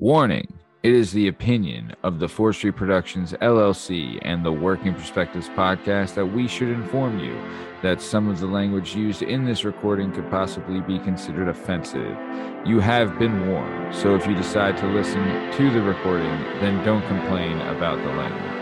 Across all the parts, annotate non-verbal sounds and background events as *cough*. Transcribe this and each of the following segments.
Warning It is the opinion of the Forestry Productions LLC and the Working Perspectives podcast that we should inform you that some of the language used in this recording could possibly be considered offensive. You have been warned, so if you decide to listen to the recording, then don't complain about the language.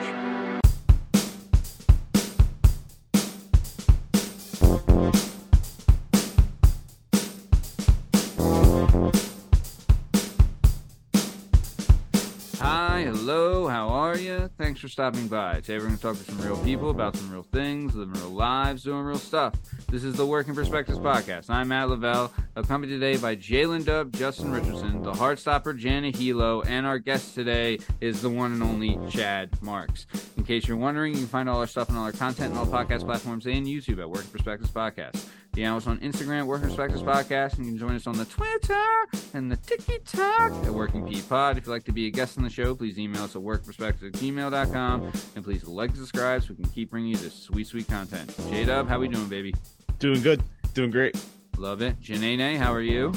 Stopping by. Today we're going to talk to some real people about some real things, living real lives, doing real stuff. This is the Working Perspectives Podcast. I'm Matt Lavelle, accompanied today by Jalen Dub, Justin Richardson, the Heartstopper, Jana Hilo, and our guest today is the one and only Chad Marks. In case you're wondering, you can find all our stuff and all our content on all podcast platforms and YouTube at Working Perspectives Podcast. Yeah, us on Instagram, Working Perspectives Podcast, and you can join us on the Twitter and the TikTok at Working P Pod. If you'd like to be a guest on the show, please email us at workperspective at gmail.com and please like and subscribe so we can keep bringing you this sweet, sweet content. J Dub, how we doing, baby? Doing good. Doing great. Love it. Janae, how are you?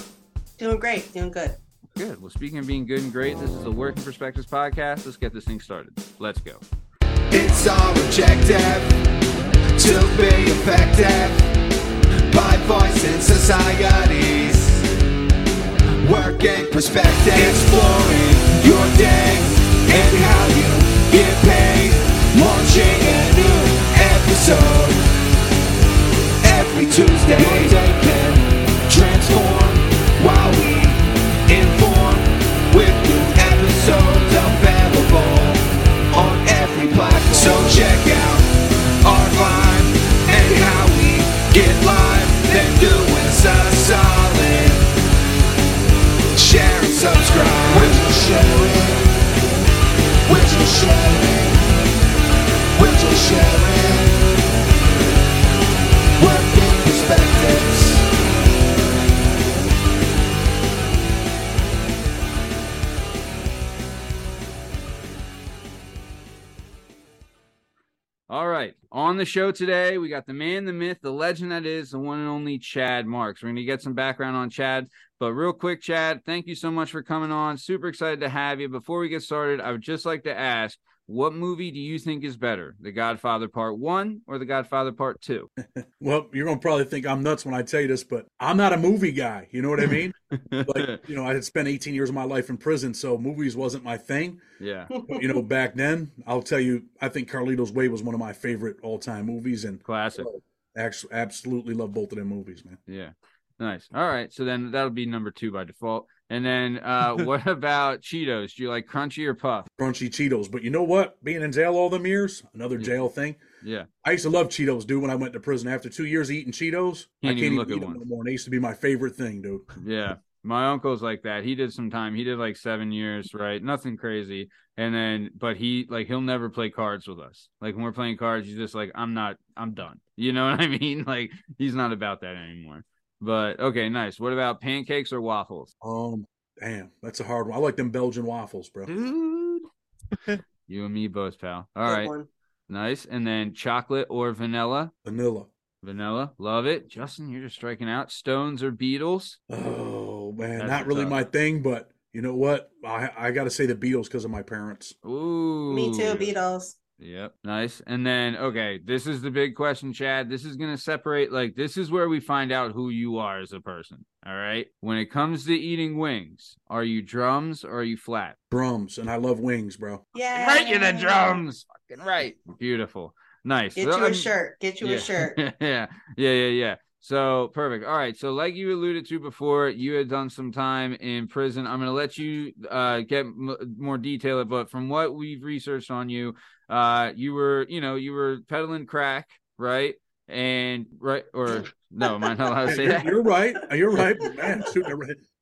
Doing great, doing good. Good. Well, speaking of being good and great, this is the Working Perspectives Podcast. Let's get this thing started. Let's go. It's our objective to be effective by voicing societies. Working perspective, exploring your day and how you get paid. Launching a new episode every Tuesday. Your day can transform while we inform with new episodes available on every platform. So check out sharing. Sharing. Sharing. Perspectives. All right. On the show today, we got the man, the myth, the legend that is the one and only Chad Marks. We're going to get some background on Chad, but real quick, Chad, thank you so much for coming on. Super excited to have you. Before we get started, I would just like to ask what movie do you think is better, The Godfather Part 1 or The Godfather Part 2? *laughs* Well, you're gonna probably think I'm nuts when I tell you this, but I'm not a movie guy. You know what I mean? *laughs* like, you know, I had spent 18 years of my life in prison, so movies wasn't my thing. yeah. *laughs* But, you know, back then, I'll tell you, I think Carlito's Way was one of my favorite all-time movies, and Classic. actually, absolutely love both of them movies, man. Yeah. Nice. All right. So then that'll be number two by default. And then uh *laughs* what about Cheetos? Do you like crunchy or puff? Crunchy Cheetos, but you know what? Being in jail all them years, another Yeah. jail thing. Yeah. I used to love Cheetos, dude. When I went to prison, after two years of eating Cheetos, I Can't can't even even look at eat them one. no more. And they used to be my favorite thing, dude. Yeah. My uncle's like that. He did some time. He did like seven years, right? Nothing crazy. And then, but he like he'll never play cards with us. Like when we're playing cards, he's just like, I'm not, I'm done. You know what I mean? *laughs* Like he's not about that anymore. But okay, nice. What about pancakes or waffles? Um, damn, that's a hard one. I like them Belgian waffles, bro. Dude. *laughs* you and me both, pal. All Good right. one. Nice. And then chocolate or vanilla? Vanilla. Vanilla. Love it. Justin, you're just striking out. Stones or Beatles? Oh man, That's not really tough. my thing, but you know what? I I got to say the Beatles because of my parents. Ooh. Me too, Beatles. Yep. Nice. And then, okay, this is the big question, Chad. This is going to separate, like, this is where we find out who you are as a person. All right. When it comes to eating wings, are you drums or are you flat? Drums, and I love wings, bro. Yeah. Right, you're the drums. Fucking right. Beautiful. Nice. Get So, you I'm- a shirt. Get you yeah. a shirt. *laughs* yeah, yeah, yeah, yeah. So perfect. All right. So like you alluded to before, you had done some time in prison. I'm going to let you uh, get m- more detail, but from what we've researched on you, uh, you were, you know, you were peddling crack, right? And right or no, am I not allowed to say You're, that? you're right. You're right. But *laughs* man, shoot,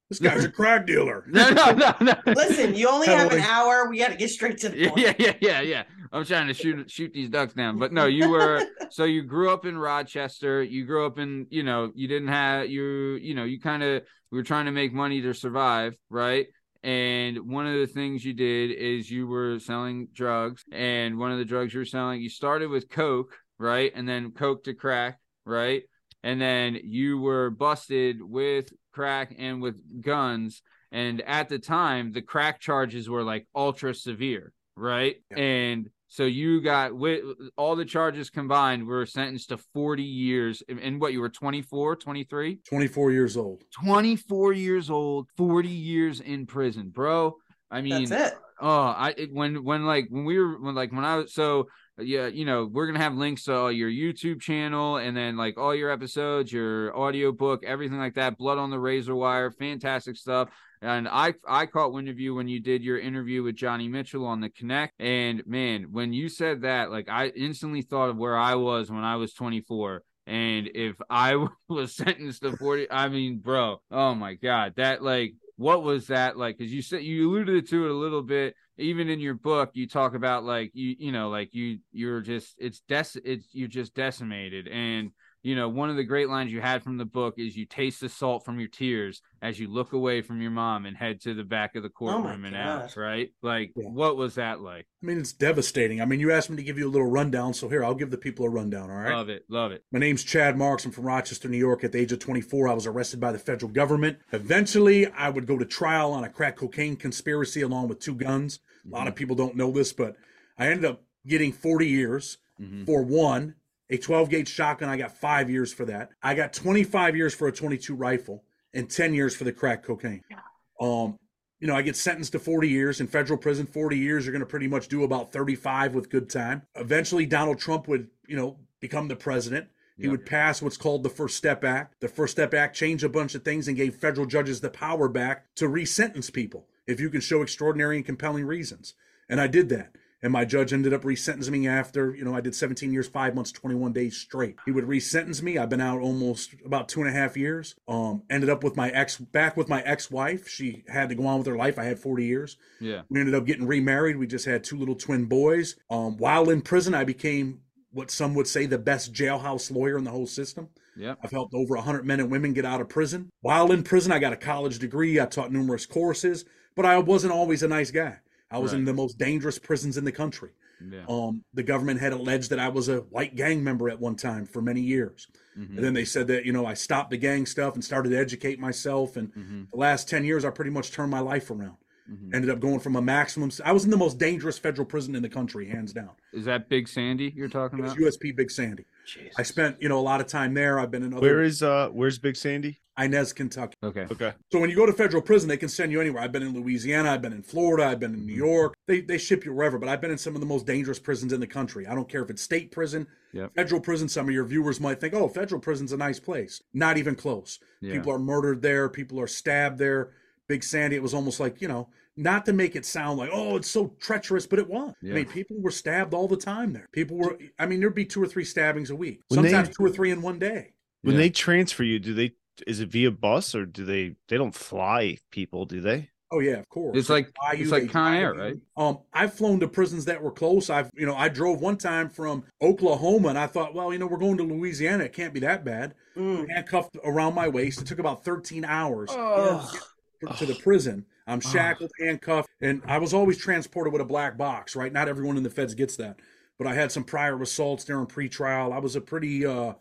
this guy's a crack dealer. *laughs* No, no, no, no. Listen, you only have an hour. We got to get straight to the yeah, point. yeah, yeah, yeah, yeah. I'm trying to shoot shoot these ducks down, but no, you were *laughs* so you grew up in Rochester. You grew up in, you know, you didn't have you, you know, you kind of were trying to make money to survive, right? And one of the things you did is you were selling drugs, and one of the drugs you were selling, you started with coke, right, and then coke to crack, right, and then you were busted with crack and with guns and at the time the crack charges were like ultra severe, right? Yeah. And so you got with all the charges combined were sentenced to 40 years and- and what you were 24, 23? 24 years old. 24 years old, 40 years in prison, bro. I mean, That's it. Oh, I it, when when like when we were when like when I was so yeah, you know, we're gonna have links to all your YouTube channel and then like all your episodes, your audio book, everything like that. Blood on the Razor Wire, fantastic stuff. And I I caught wind of you when you did your interview with Johnny Mitchell on the Connect. And man, when you said that, like I instantly thought of where I was when I was 24. And if I *laughs* was sentenced to 40, I mean, bro, oh my god, that like what was that like because you said you alluded to it a little bit even in your book you talk about like you you know like you you're just it's des it's you're just decimated and you know one of the great lines you had from the book is you taste the salt from your tears as you look away from your mom and head to the back of the courtroom and out right like Yeah. what was that like I mean, it's devastating. I mean, you asked me to give you a little rundown, so here, I'll give the people a rundown, all right? love it love it My name's Chad Marks. I'm from Rochester, New York. At the age of 24, I was arrested by the federal government. Eventually, I would go to trial on a crack cocaine conspiracy along with two guns. A lot of people don't know this, but I ended up getting 40 years Mhm. for one. A 12 gauge shotgun, I got five years for that. I got 25 years for a 22 rifle and 10 years for the crack cocaine. Um, you know, I get sentenced to 40 years in federal prison. 40 years, you're going to pretty much do about 35 with good time. Eventually, Donald Trump would, you know, become the president. He would pass what's called the First Step Act. The First Step Act changed a bunch of things and gave federal judges the power back to resentence people if you can show extraordinary and compelling reasons. And I did that. And my judge ended up resentencing me after, you know, I did 17 years, five months, 21 days straight. He would resentence me. I've been out almost about two and a half years. Um, ended up with my ex, back with my ex-wife. She had to go on with her life. I had 40 years. yeah We ended up getting remarried. We just had two little twin boys. Um, while in prison, I became what some would say the best jailhouse lawyer in the whole system. yeah I've helped over 100 men and women get out of prison. While in prison, I got a college degree. I taught numerous courses, but I wasn't always a nice guy. I was in the most dangerous prisons in the country. yeah Um, the government had alleged that I was a white gang member at one time for many years. Mhm. And then they said that, you know, I stopped the gang stuff and started to educate myself. And Mhm. the last 10 years, I pretty much turned my life around. Mhm. Ended up going from a maximum. I was in the most dangerous federal prison in the country, hands down. is that big sandy you're talking It was about USP Big Sandy. I spent, you know, a lot of time there. I've been in other Where is uh where's Big Sandy? Inez, Kentucky. okay Okay. So when you go to federal prison, they can send you anywhere. I've been in Louisiana, I've been in Florida, I've been in New mm-hmm. York. They they ship you wherever, but I've been in some of the most dangerous prisons in the country. I don't care if it's state prison, Yep. federal prison. Some of your viewers might think, "Oh, federal prison's a nice place." Not even close. Yeah. People are murdered there. People are stabbed there. Big Sandy, it was almost like you know, not to make it sound like, "Oh, it's so treacherous," but it was. Yeah. I mean, people were stabbed all the time there. People were. I mean, there'd be two or three stabbings a week. When they- Sometimes two or three in one day. When Yeah. they transfer you, do they is it via bus or do they they don't fly people, do they? Oh yeah, of course. It's like- They fly it's like Con Air, right? Um, I've flown to prisons that were close. I've you know I drove one time from Oklahoma, and I thought, well, you know, we're going to Louisiana. It can't be that bad. Mm. Handcuffed around my waist. It took about 13 hours Ugh. to the prison. I'm shackled, handcuffed, and I was always transported with a black box. Right? Not everyone in the feds gets that, but I had some prior assaults during pretrial. I was a pretty uh, I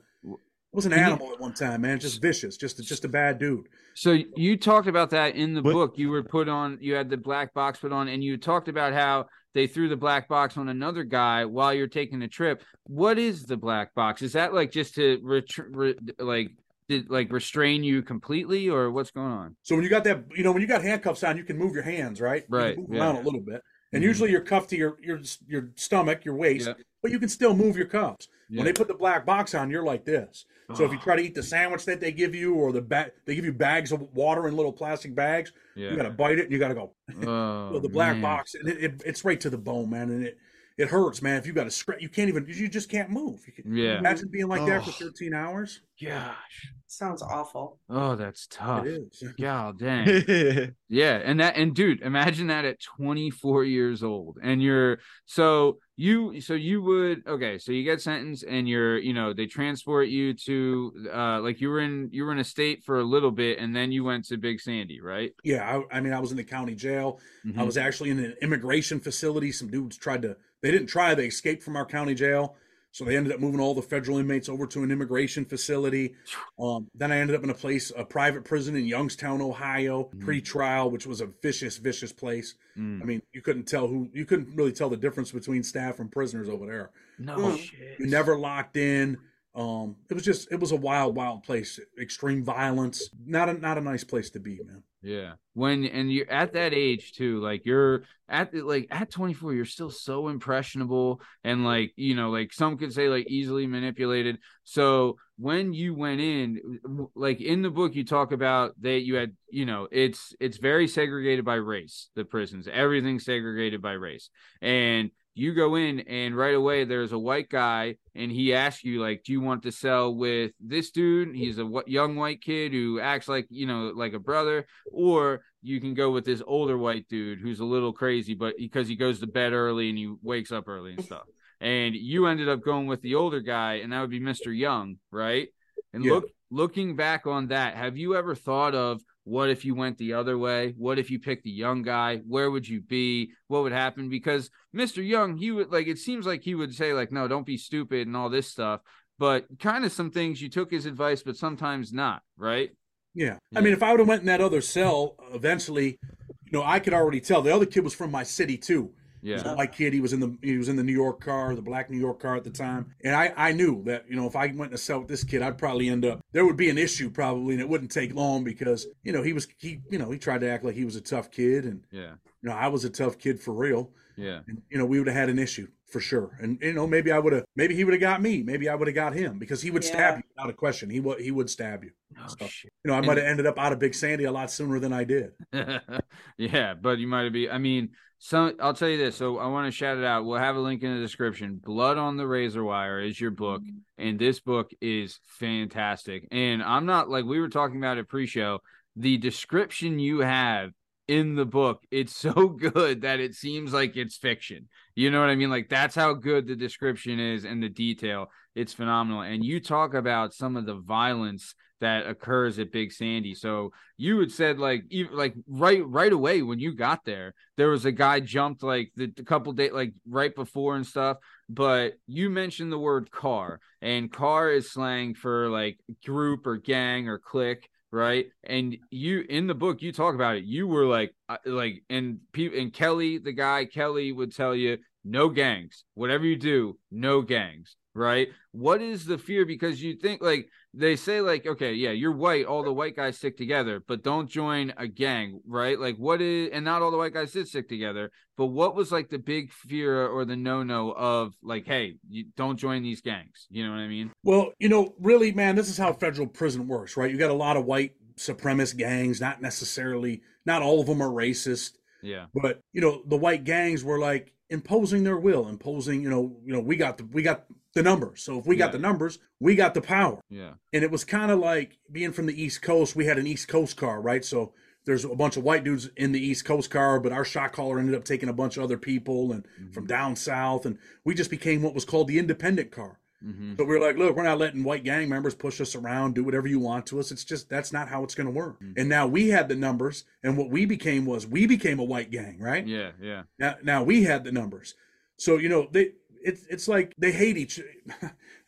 was an animal at one time, man. Just vicious, just a, just a bad dude. So you talked about that in the What- book. You were put on. You had the black box put on, and you talked about how they threw the black box on another guy while you're taking the trip. What is the black box? Is that like just to retr- re- like did like restrain you completely, or what's going on? So when you got that, you know, when you got handcuffs on, you can move your hands, right? You Right, move yeah. around a little bit, and Mhm. usually you're cuffed to your your your stomach, your waist, Yeah. but you can still move your cuffs. Yeah. When they put the black box on, you're like this. So if you *sighs* try to eat the sandwich that they give you, or the bag, they give you bags of water in little plastic bags. Yeah. You got to bite it, and you got to go. *laughs* Oh, Well, the black man. box, and it, it, it's right to the bone, man, and it it hurts, man. If you got to scratch, you can't even, you just can't move. You can, Yeah. Imagine being like that for Oh. 13 hours. Gosh. Sounds awful. Oh, that's tough. It is. *laughs* God dang. *laughs* Yeah, and that and dude, imagine that at 24 years old, and you're so you so you would okay, so you get sentenced, and you're you know they transport you to uh like you were in you were in a state for a little bit, and then you went to Big Sandy, right? Yeah, I, I mean, I was in the county jail. I Mhm. was actually in an immigration facility. Some dudes tried to, they didn't try, they escaped from our county jail. So they ended up moving all the federal inmates over to an immigration facility. Um, then I ended up in a place, a private prison in Youngstown, Ohio, Mhm. pre-trial, which was a vicious, vicious place. Mm. I mean, you couldn't tell who, you couldn't really tell the difference between staff and prisoners over there. No Mm. shit. You never locked in. Um, it was just, it was a wild, wild place. Extreme violence. Not a, not a nice place to be, man. Yeah. When and you're at that age too, like you're at like at 24, you're still so impressionable and like, you know, like some could say like easily manipulated. So when you went in, like in the book, you talk about that you had, you know, it's it's very segregated by race, the prisons, everything's segregated by race. And you go in and right away there's a white guy and he asks you like do you want to cell with this dude? He's a young white kid who acts like you know like a brother. Or you can go with this older white dude who's a little crazy but because he goes to bed early and he wakes up early and stuff. And you ended up going with the older guy and that would be mr young right? And Yeah. look looking back on that have you ever thought of what if you went the other way what if you picked the young guy where would you be what would happen because mr young he would like it seems like he would say like no don't be stupid and all this stuff but kind of some things you took his advice but sometimes not right Yeah. Yeah. I mean, if I would have went in that other cell, eventually, you know, I could already tell. The other kid was from my city too. He was yeah a white kid. He was in the he was in the New York car, the black New York car at the time. And I I knew that you know if I went in cell with this kid, I'd probably end up there would be an issue probably, and it wouldn't take long because you know he was he you know he tried to act like he was a tough kid, and yeah you know I was a tough kid for real. yeah And you know we would have had an issue for sure. And you know maybe I would have maybe he would have got me, maybe I would have got him because he would stab you without a question. He would he would stab you. oh, So, shit. You know I might have ended up out of Big Sandy a lot sooner than I did. *laughs* yeah, but you might have be. I mean, some. I'll tell you this. So I want to shout it out. We'll have a link in the description. Blood on the Razor Wire is your book, mm-hmm. and this book is fantastic. And I'm not like we were talking about it pre-show. The description you have in the book, it's *laughs* so good that it seems like it's fiction. You know what I mean? Like that's how good the description is and the detail. It's phenomenal. And you talk about some of the violence that occurs at Big Sandy. So you had said like even like right right away when you got there, there was a guy jumped like the, the couple days like right before and stuff. But you mentioned the word car, and car is slang for like group or gang or clique right and you in the book you talk about it you were like uh, like and people and kelly the guy kelly would tell you no gangs whatever you do no gangs right? What is the fear? Because you think like they say like okay yeah you're white all the white guys stick together but don't join a gang right? Like what is and not all the white guys did stick together but what was like the big fear or the no-no of like hey you don't join these gangs you know what i mean? Well, you know, really, man, this is how federal prison works, right? You got a lot of white supremacist gangs, not necessarily, not all of them are racist, yeah. but you know, the white gangs were like imposing their will, imposing, you know, you know, we got the we got the numbers. So if we got the numbers, we got the power. yeah And it was kind of like being from the East Coast, we had an East Coast car, right? So there's a bunch of white dudes in the East Coast car, but our shot caller ended up taking a bunch of other people and from down south, and we just became what was called the independent car. hmm But we are like, look, we're not letting white gang members push us around, do whatever you want to us. It's just that's not how it's going to work. And now we had the numbers, and what we became was we became a white gang, right? yeah yeah Now, now we had the numbers. So you know they it's it's like they hate each. *laughs*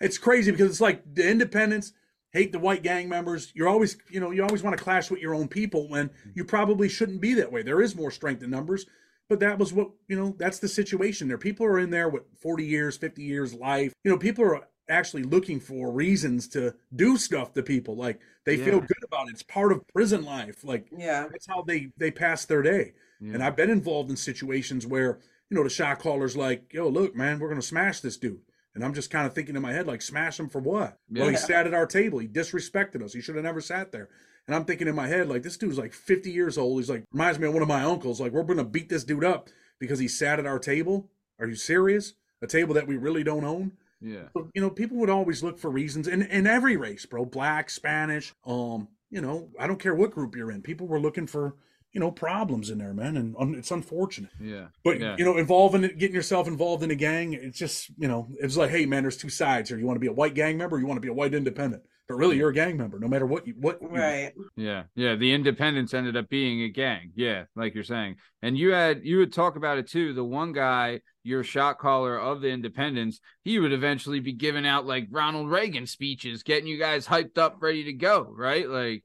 It's crazy because it's like the independents hate the white gang members. You're always you know you always want to clash with your own people when you probably shouldn't be that way. There is more strength in numbers. But that was what, you know, that's the situation there. People are in there with 40 years, 50 years life. You know, people are actually looking for reasons to do stuff to people. Like they feel good about it. It's part of prison life. Like Yeah. that's how they they pass their day. Yeah. And I've been involved in situations where you know the shot caller's like, "Yo, look, man, we're gonna smash this dude," and I'm just kind of thinking in my head, like, "Smash him for what?" Well, he sat at our table. He disrespected us. He should have never sat there. And I'm thinking in my head, like, this dude's like 50 years old. He's like reminds me of one of my uncles. Like, we're gonna beat this dude up because he sat at our table. Are you serious? A table that we really don't own. yeah So, you know, people would always look for reasons in, in every race, bro. Black, Spanish, um, you know, I don't care what group you're in. People were looking for, you know, problems in there, man, and un- it's unfortunate. yeah But Yeah. you know, involving getting yourself involved in a gang, it's just, you know, it's like, hey, man, there's two sides here. You want to be a white gang member, or you want to be a white independent. but really you're a gang member, no matter what you what. you- Right. Yeah, yeah. The independents ended up being a gang. Yeah, like you're saying. And you had you would talk about it too. The one guy, your shot caller of the independents, he would eventually be giving out like Ronald Reagan speeches, getting you guys hyped up, ready to go. Right? Like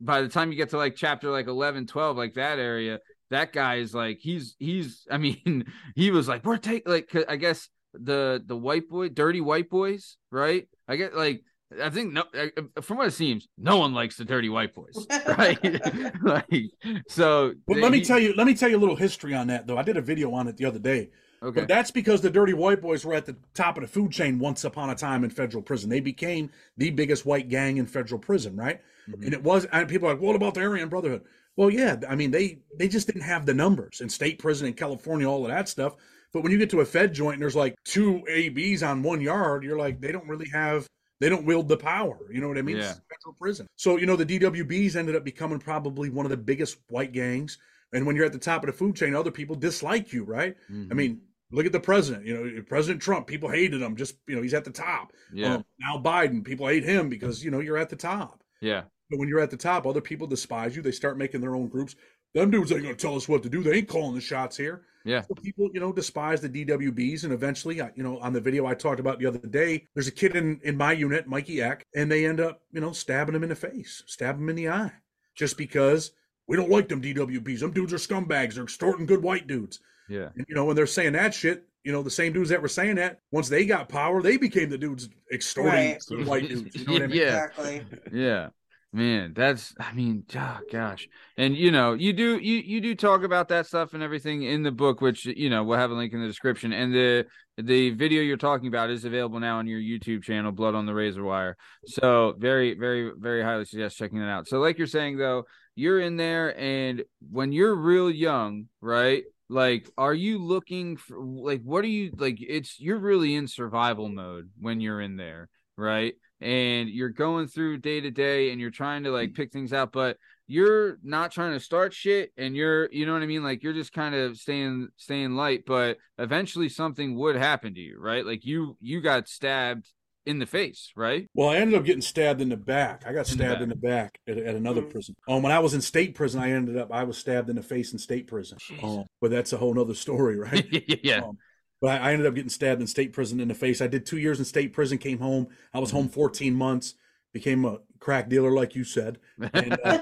by the time you get to like chapter like 11, 12, like that area, that guy is like he's he's. I mean, *laughs* he was like we're taking like I guess the the white boy, dirty white boys, right? I get like. I think no, from what it seems, no one likes the dirty white boys, *laughs* right? *laughs* like, so. But let me tell you, let me tell you a little history on that though. I did a video on it the other day. Okay. But that's because the Dirty White Boys were at the top of the food chain once upon a time in federal prison. They became the biggest white gang in federal prison, right? Mhm. And it was, and people are like, what about the Aryan Brotherhood? Well, yeah, I mean, they they just didn't have the numbers in state prison in California, all of that stuff. But when you get to a Fed joint and there's like two ABs on one yard, you're like, they don't really have, they don't wield the power. You know what I mean? Yeah. federal prison. So you know, the DWBs ended up becoming probably one of the biggest white gangs. And when you're at the top of the food chain, other people dislike you, right? Mhm. I mean, look at the president. You know, President Trump. People hated him. Just you know, he's at the top. yeah, Um, now Biden. People hate him because you know you're at the top. yeah, But when you're at the top, other people despise you. They start making their own groups. Them dudes ain't gonna tell us what to do. They ain't calling the shots here. yeah, So people, you know, despise the DWBs, and eventually, you know, on the video I talked about the other day, there's a kid in in my unit, Mikey Eck, and they end up, you know, stabbing him in the face, stab him in the eye, just because we don't like them DWBs. Them dudes are scumbags. They're extorting good white dudes. Yeah, And, you know, when they're saying that shit, you know, the same dudes that were saying that, once they got power, they became the dudes extorting Right. good white dudes. You know what I *laughs* mean? Yeah. Exactly. yeah. Man, that's I mean, oh, gosh. And you know, you do you you do talk about that stuff and everything in the book, which you know, we'll have a link in the description. And the the video you're talking about is available now on your YouTube channel, Blood on the Razor Wire. So very, very, very highly suggest checking that out. So, like you're saying though, you're in there and when you're real young, right? Like, are you looking for like what are you like? It's you're really in survival mode when you're in there, right? and you're going through day to day and you're trying to like pick things out but you're not trying to start shit and you're you know what i mean like you're just kind of staying staying light but eventually something would happen to you right like you you got stabbed in the face right Well, I ended up getting stabbed in the back. I got In stabbed back. in the back at, at another Mm. prison. Um, when I was in state prison, I ended up I was stabbed in the face in state prison. Um, but that's a whole nother story, *laughs* right? *laughs* yeah Um, but I, I ended up getting stabbed in state prison in the face. I did two years in state prison, came home. I was Mm-hmm. home 14 months, became a crack dealer, like you said. And, uh,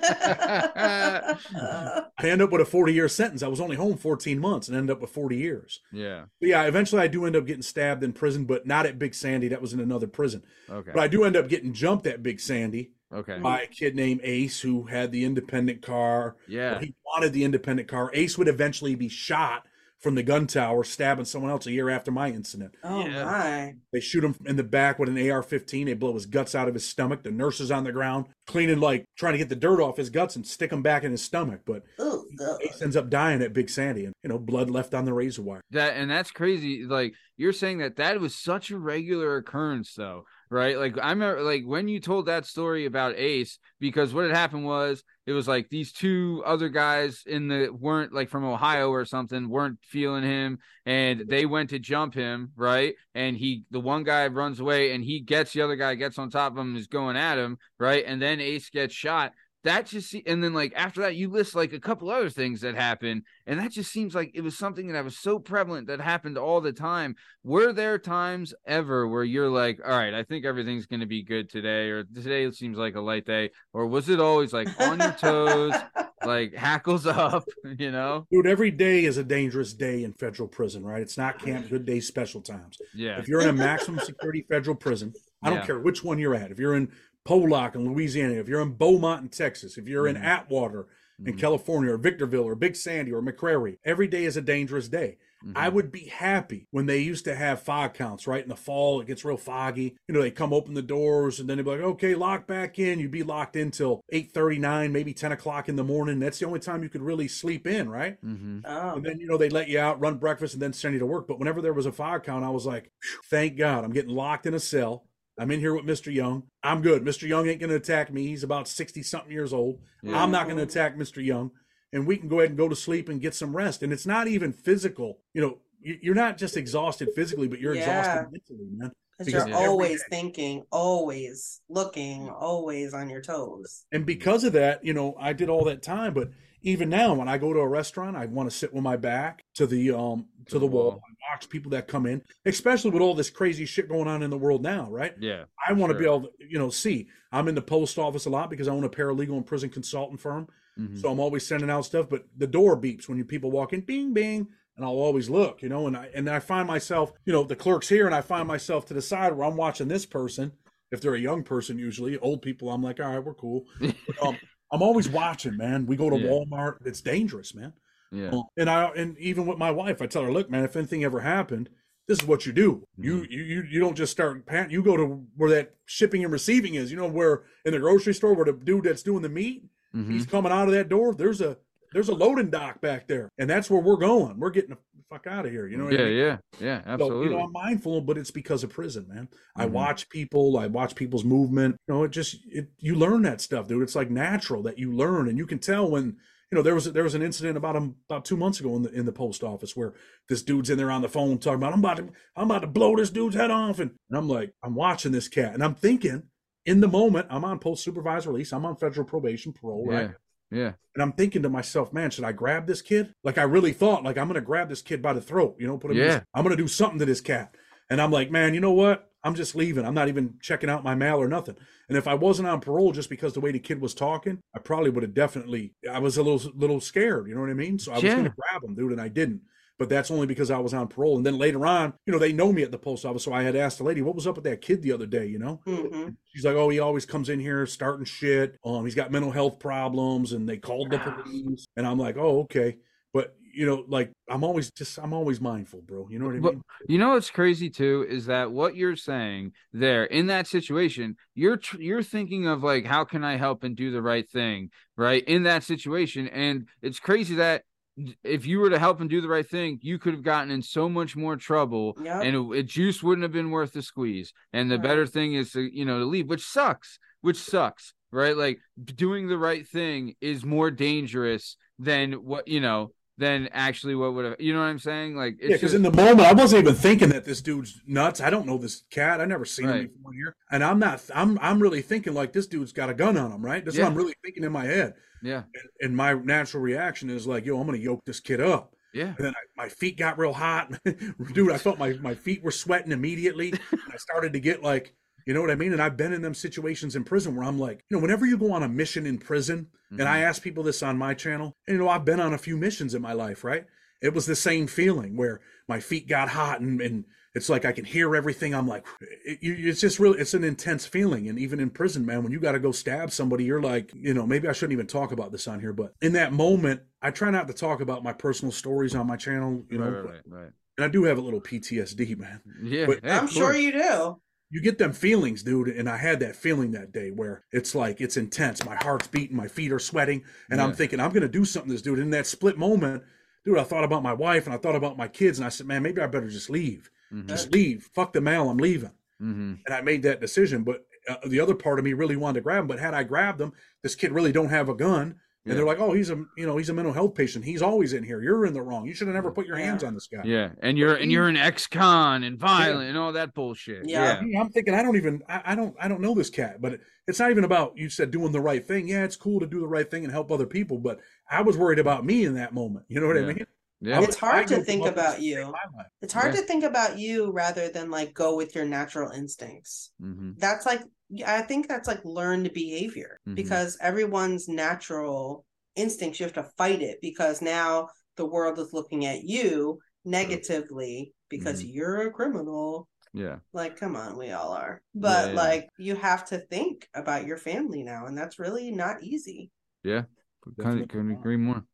*laughs* I end up with a 40 year sentence. I was only home 14 months and ended up with 40 years. yeah But yeah, eventually I do end up getting stabbed in prison, but not at Big Sandy. That was in another prison. okay But I do end up getting jumped at Big Sandy okay by a kid named Ace who had the independent car. yeah He wanted the independent car. Ace would eventually be shot from the gun tower, stabbing someone else a year after my incident. oh Yeah. my. They shoot him in the back with an AR 15. They blow his guts out of his stomach. The nurse is on the ground cleaning, like trying to get the dirt off his guts and stick them back in his stomach. But Ooh, good. Ace ends up dying at Big Sandy and, you know, blood left on the razor wire. that and that's crazy like you're saying that that was such a regular occurrence though right? Like i remember like when you told that story about ace because what had happened was it was like these two other guys in the weren't like from ohio or something weren't feeling him and they went to jump him right? And he the one guy runs away and he gets the other guy gets on top of him is going at him right? And then ace gets shot that just and then like after that you list like a couple other things that happened and that just seems like it was something that was so prevalent that happened all the time were there times ever where you're like all right i think everything's going to be good today or today seems like a light day or was it always like on your toes *laughs* like hackles up *laughs* you know Dude, every day is a dangerous day in federal prison, right? It's not camp good days, special times. yeah If you're in a maximum security federal prison, I don't Yeah. care which one you're at. If you're in Pollock in Louisiana, if you're in Beaumont in Texas, if you're in Mhm. Atwater in Mhm. California or Victorville or Big Sandy or McCreary, every day is a dangerous day. Mhm. I would be happy when they used to have fog counts, right? In the fall, it gets real foggy. You know, they come open the doors and then they'd be like, okay, lock back in. You'd be locked in till 8.39, maybe 10 o'clock in the morning. That's the only time you could really sleep in, right? Mm-hmm. Oh, And then, you know, they let you out, run breakfast, and then send you to work. But whenever there was a fog count, I was like, thank God I'm getting locked in a cell. I'm in here with Mr. Young. I'm good. Mr. Young ain't going to attack me. He's about 60 something years old. Yeah. I'm not going to attack Mr. Young. And we can go ahead and go to sleep and get some rest. And it's not even physical. You know, you- you're not just exhausted physically, but you're Yeah. exhausted mentally, man. Because Because you're always day- thinking, always looking, always on your toes. And because of that, you know, I did all that time. But even now, when I go to a restaurant, I want to sit with my back to the um to, the, wall. wall. I watch people that come in, especially with all this crazy shit going on in the world now, right? Yeah. I want to be able to, you know, see. I'm in the post office a lot because I own a paralegal and prison consultant firm. Mhm. So I'm always sending out stuff, but the door beeps when you people walk in, bing, bing, and I'll always look, you know, and I and I find myself, you know, the clerk's here, and I find myself to the side where I'm watching this person. If they're a young person, usually old people, I'm like, all right, we're cool. Um, I'm always watching, man. We go to Yeah. Walmart. It's dangerous, man. yeah. Um, and I and even with my wife, I tell her, look, man, if anything ever happened, this is what you do. You you you you don't just start you go to where that shipping and receiving is. You know where in the grocery store where the dude that's doing the meat, Mhm. he's coming out of that door. There's a there's a loading dock back there, and that's where we're going. We're getting fuck out of here. You know what yeah, I mean? yeah, yeah, So, absolutely. you know, I'm mindful, but it's because of prison, man. I Mhm. watch people, I watch people's movement. You know, it just it you learn that stuff, dude. It's like natural that you learn, and you can tell when you know there was there was an incident about him about two months ago in the in the post office where this dude's in there on the phone talking about I'm about to I'm about to blow this dude's head off, and, and I'm like I'm watching this cat, and I'm thinking in the moment I'm on post supervised release, I'm on federal probation parole, right? Yeah, And I'm thinking to myself, man, should I grab this kid? Like I really thought, like I'm gonna grab this kid by the throat, you know, put him. in Yeah. this- I'm gonna do something to this cat. And I'm like, man, you know what? I'm just leaving. I'm not even checking out my mail or nothing. And if I wasn't on parole just because the way the kid was talking, I probably would have definitely. I was a little little scared. You know what I mean? So I was Yeah. gonna grab him, dude, and I didn't. But that's only because I was on parole. And then later on, you know, they know me at the post office, so I had asked the lady, "What was up with that kid the other day?" You know, hmm She's like, oh, he always comes in here starting shit. Um, he's got mental health problems, and they called the police. And I'm like, oh, okay. But you know, like I'm always just I'm always mindful, bro. You know what I But- mean? You know what's crazy too is that what you're saying there in that situation, you're tr- you're thinking of like how can I help and do the right thing, right? In that situation, and it's crazy that if you were to help and do the right thing, you could have gotten in so much more trouble, Yep. and it, it juice wouldn't have been worth the squeeze. And the Right. better thing is to you know to leave, which sucks, which sucks, right? Like doing the right thing is more dangerous than what you know than actually what would have. You know what I'm saying? Like it's yeah, because in the moment I wasn't even thinking that this dude's nuts. I don't know this cat. I never seen him before here, and I'm not. I'm I'm really thinking like this dude's got a gun on him, right? That's Yeah. what I'm really thinking in my head. yeah, And, and my natural reaction is like, yo, I'm gonna yoke this kid up. yeah. And then I, my feet got real hot. *laughs* Dude, I felt my, my feet were sweating immediately. *laughs* and I started to get like, you know what I mean? And I've been in them situations in prison where I'm like, you know, whenever you go on a mission in prison, and I mm-hmm. ask people this on my channel, and you know, I've been on a few missions in my life, right? It was the same feeling where my feet got hot and, and it's like I can hear everything. I'm like, it, it's just really, it's an intense feeling. And even in prison, man, when you got to go stab somebody, you're like, you know, maybe I shouldn't even talk about this on here, but in that moment, I try not to talk about my personal stories on my channel, you know, right, right, right, right. and I do have a little PTSD, man. Yeah, But I'm sure you do. You get them feelings, dude, and I had that feeling that day where it's like it's intense. My heart's beating, my feet are sweating, and I'm thinking I'm gonna do something to this dude. In that split moment, dude, I thought about my wife and I thought about my kids, and I said, man, maybe I better just leave. Mhm, Just leave. Fuck the mail. I'm leaving. mhm. And I made that decision. But uh, the other part of me really wanted to grab him. But had I grabbed him, this kid really don't have a gun. And Yeah. they're like, oh, he's a you know he's a mental health patient. He's always in here. You're in the wrong. You should have never put your Yeah. hands on this guy. Yeah, and you're and you're an ex-con and violent and all that bullshit. Yeah. Yeah, I'm thinking I don't even I, I don't I don't know this cat, but it's not even about you said doing the right thing. Yeah, it's cool to do the right thing and help other people, but I was worried about me in that moment. You know what Yeah. I mean? yeah, was- It's hard to think about you. It's hard Yeah. to think about you rather than like go with your natural instincts. Mhm. That's like I think that's like learned behavior Mhm. because everyone's natural instincts you have to fight it because now the world is looking at you negatively because Mhm. you're a criminal. yeah, Like, come on, we all are. But yeah. like you have to think about your family now, and that's really not easy. yeah. Couldn't, Definitely couldn't not. agree more.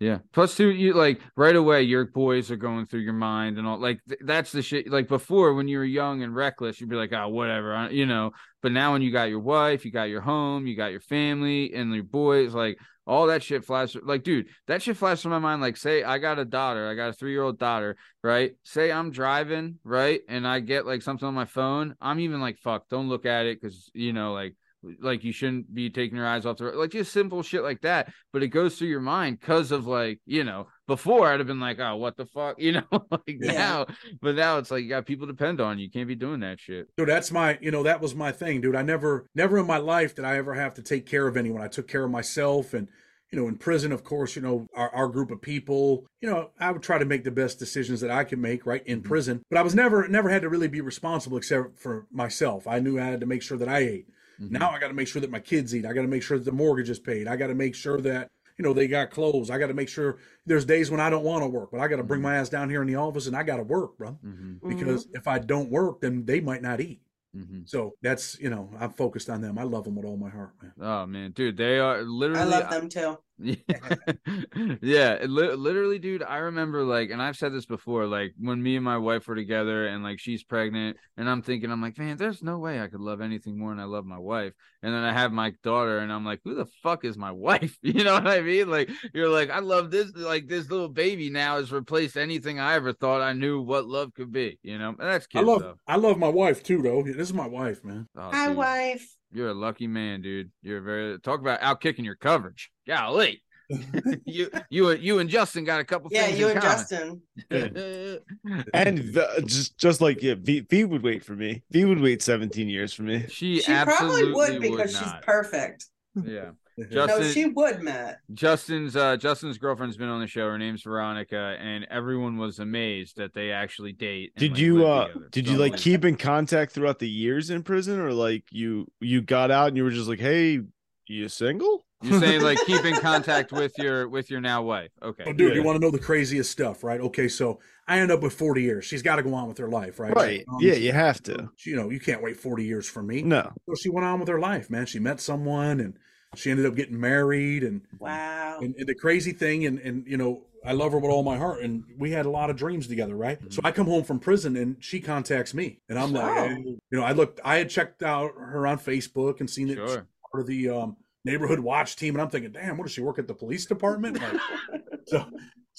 Yeah. Plus, too, you like right away, your boys are going through your mind and all. Like th- that's the shit. Like before, when you were young and reckless, you'd be like, "Oh, whatever," I- you know. But now, when you got your wife, you got your home, you got your family, and your boys, like all that shit flashes. Like, dude, that shit flashes through my mind. Like, say I got a daughter, I got a three year old daughter, right? Say I'm driving, right, and I get like something on my phone. I'm even like, "Fuck, don't look at it," because you know, like like you shouldn't be taking your eyes off the road, like just simple shit like that. But it goes through your mind because of like you know before I'd have been like, oh, what the fuck, *laughs* you know, like Yeah. now, but now it's like you got people depend on you. You can't be doing that shit. Dude, that's my, you know, that was my thing, dude. I never, never in my life did I ever have to take care of anyone. I took care of myself and, you know, in prison, of course, you know, our, our group of people, you know, I would try to make the best decisions that I could make, right, in mm-hmm. prison. But I was never, never had to really be responsible except for myself. I knew I had to make sure that I ate. Now I got to make sure that my kids eat. I got to make sure that the mortgage is paid. I got to make sure that, you know, they got clothes. I got to make sure there's days when I don't want to work, but I got to bring my ass down here in the office and I got to work, bro. Mm-hmm. Because if I don't work, then they might not eat. Mm-hmm. So that's you know I'm focused on them. I love them with all my heart, man. Oh man, dude, they are literally. I love them too. Yeah, *laughs* yeah. it li- literally, dude. I remember like, and I've said this before, like when me and my wife were together, and like she's pregnant, and I'm thinking, I'm like, man, there's no way I could love anything more than I love my wife. And then I have my daughter, and I'm like, who the fuck is my *laughs* wife? *laughs* You know what I mean? Like, you're like, I love this. Like this little baby now has replaced anything I ever thought I knew what love could be. You know, and that's I love though. I love my wife too, though. This is my wife, man. Oh, Hi, dude. wife. You're a lucky man, dude. You're very talk about out kicking your coverage. Golly. *laughs* you you you and Justin got a couple Yeah, things you in and common. Justin. *laughs* And the, just just like yeah, V, v would wait for me. V would wait 17 years for me. she, She absolutely probably would because she's not. perfect. yeah. No, Justin she would, Matt. Justin's uh Justin's girlfriend's been on the show. Her name's Veronica, and everyone was amazed that they actually date. and, Did like, you uh together. did So you like keep in contact throughout the years in prison or like you you got out and you were just like, "Hey, you single?" You're saying *laughs* like keep in contact with your with your now wife. Okay. Oh, dude, you want to know the craziest stuff, right? Okay, so I end up with 40 years. She's got to go on with her life, right? Right. Um, Yeah, you have to. You know, you can't wait 40 years for me. No. So she went on with her life, man. She met someone and she ended up getting married and Wow. and, and the crazy thing and and you know i love her with all my heart and we had a lot of dreams together right so i come home from prison and she contacts me and i'm like Oh. hey, you know i looked i had checked out her on facebook and seen that she's Sure. part of the um neighborhood watch team and i'm thinking damn what does she work at the police department like, *laughs* so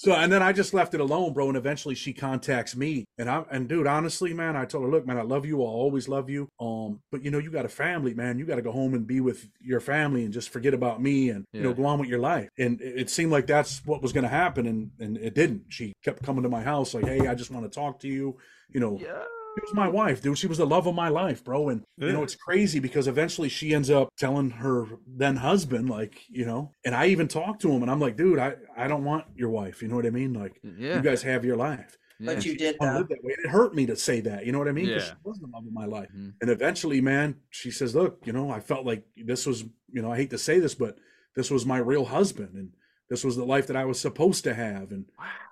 so and then i just left it alone bro and eventually she contacts me. And i and dude honestly man i told her look man i love you. I'll always love you. Um but you know you got a family man. You got to go home and be with your family and just forget about me and you know go on with your life. And it, it seemed like that's what was going to happen and and it didn't. She kept coming to my house like hey i just want to talk to you you know. Yeah. It was my wife, dude. She was the love of my life, bro. And you know, it's crazy because eventually she ends up telling her then husband, like, you know, and I even talked to him and I'm like, dude, I, I don't want your wife. You know what I mean? Like, Yeah. you guys have your life. yeah. But you did I live that way. It hurt me to say that. You know what I mean? 'Cause Yeah. she was the love of my life. Mhm. And eventually, man, she says, look, you know, I felt like this was, you know, I hate to say this, but this was my real husband. And this was the life that I was supposed to have. And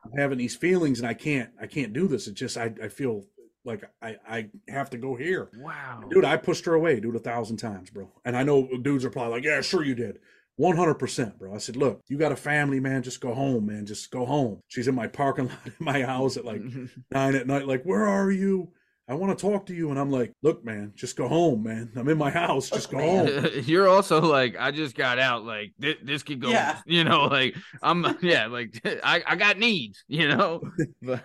I'm having these feelings and I can't, I can't do this. It just, I, I feel like I, I have to go here. Wow. Dude, I pushed her away, dude, a thousand times, bro. And I know dudes are probably like, yeah, sure you did. 100%, bro. I said, look, you got a family, man. Just go home, man. Just go home. She's in my parking lot *laughs* in my house at like *laughs* nine at night, like, where are you? I want to talk to you. And I'm like, look, man, just go home, man. I'm in my house. Just go home. *laughs* You're also like, I just got out. Like this, this could go. Yeah. You know, like I'm. *laughs* Yeah, like *laughs* I, I got needs. You know. But-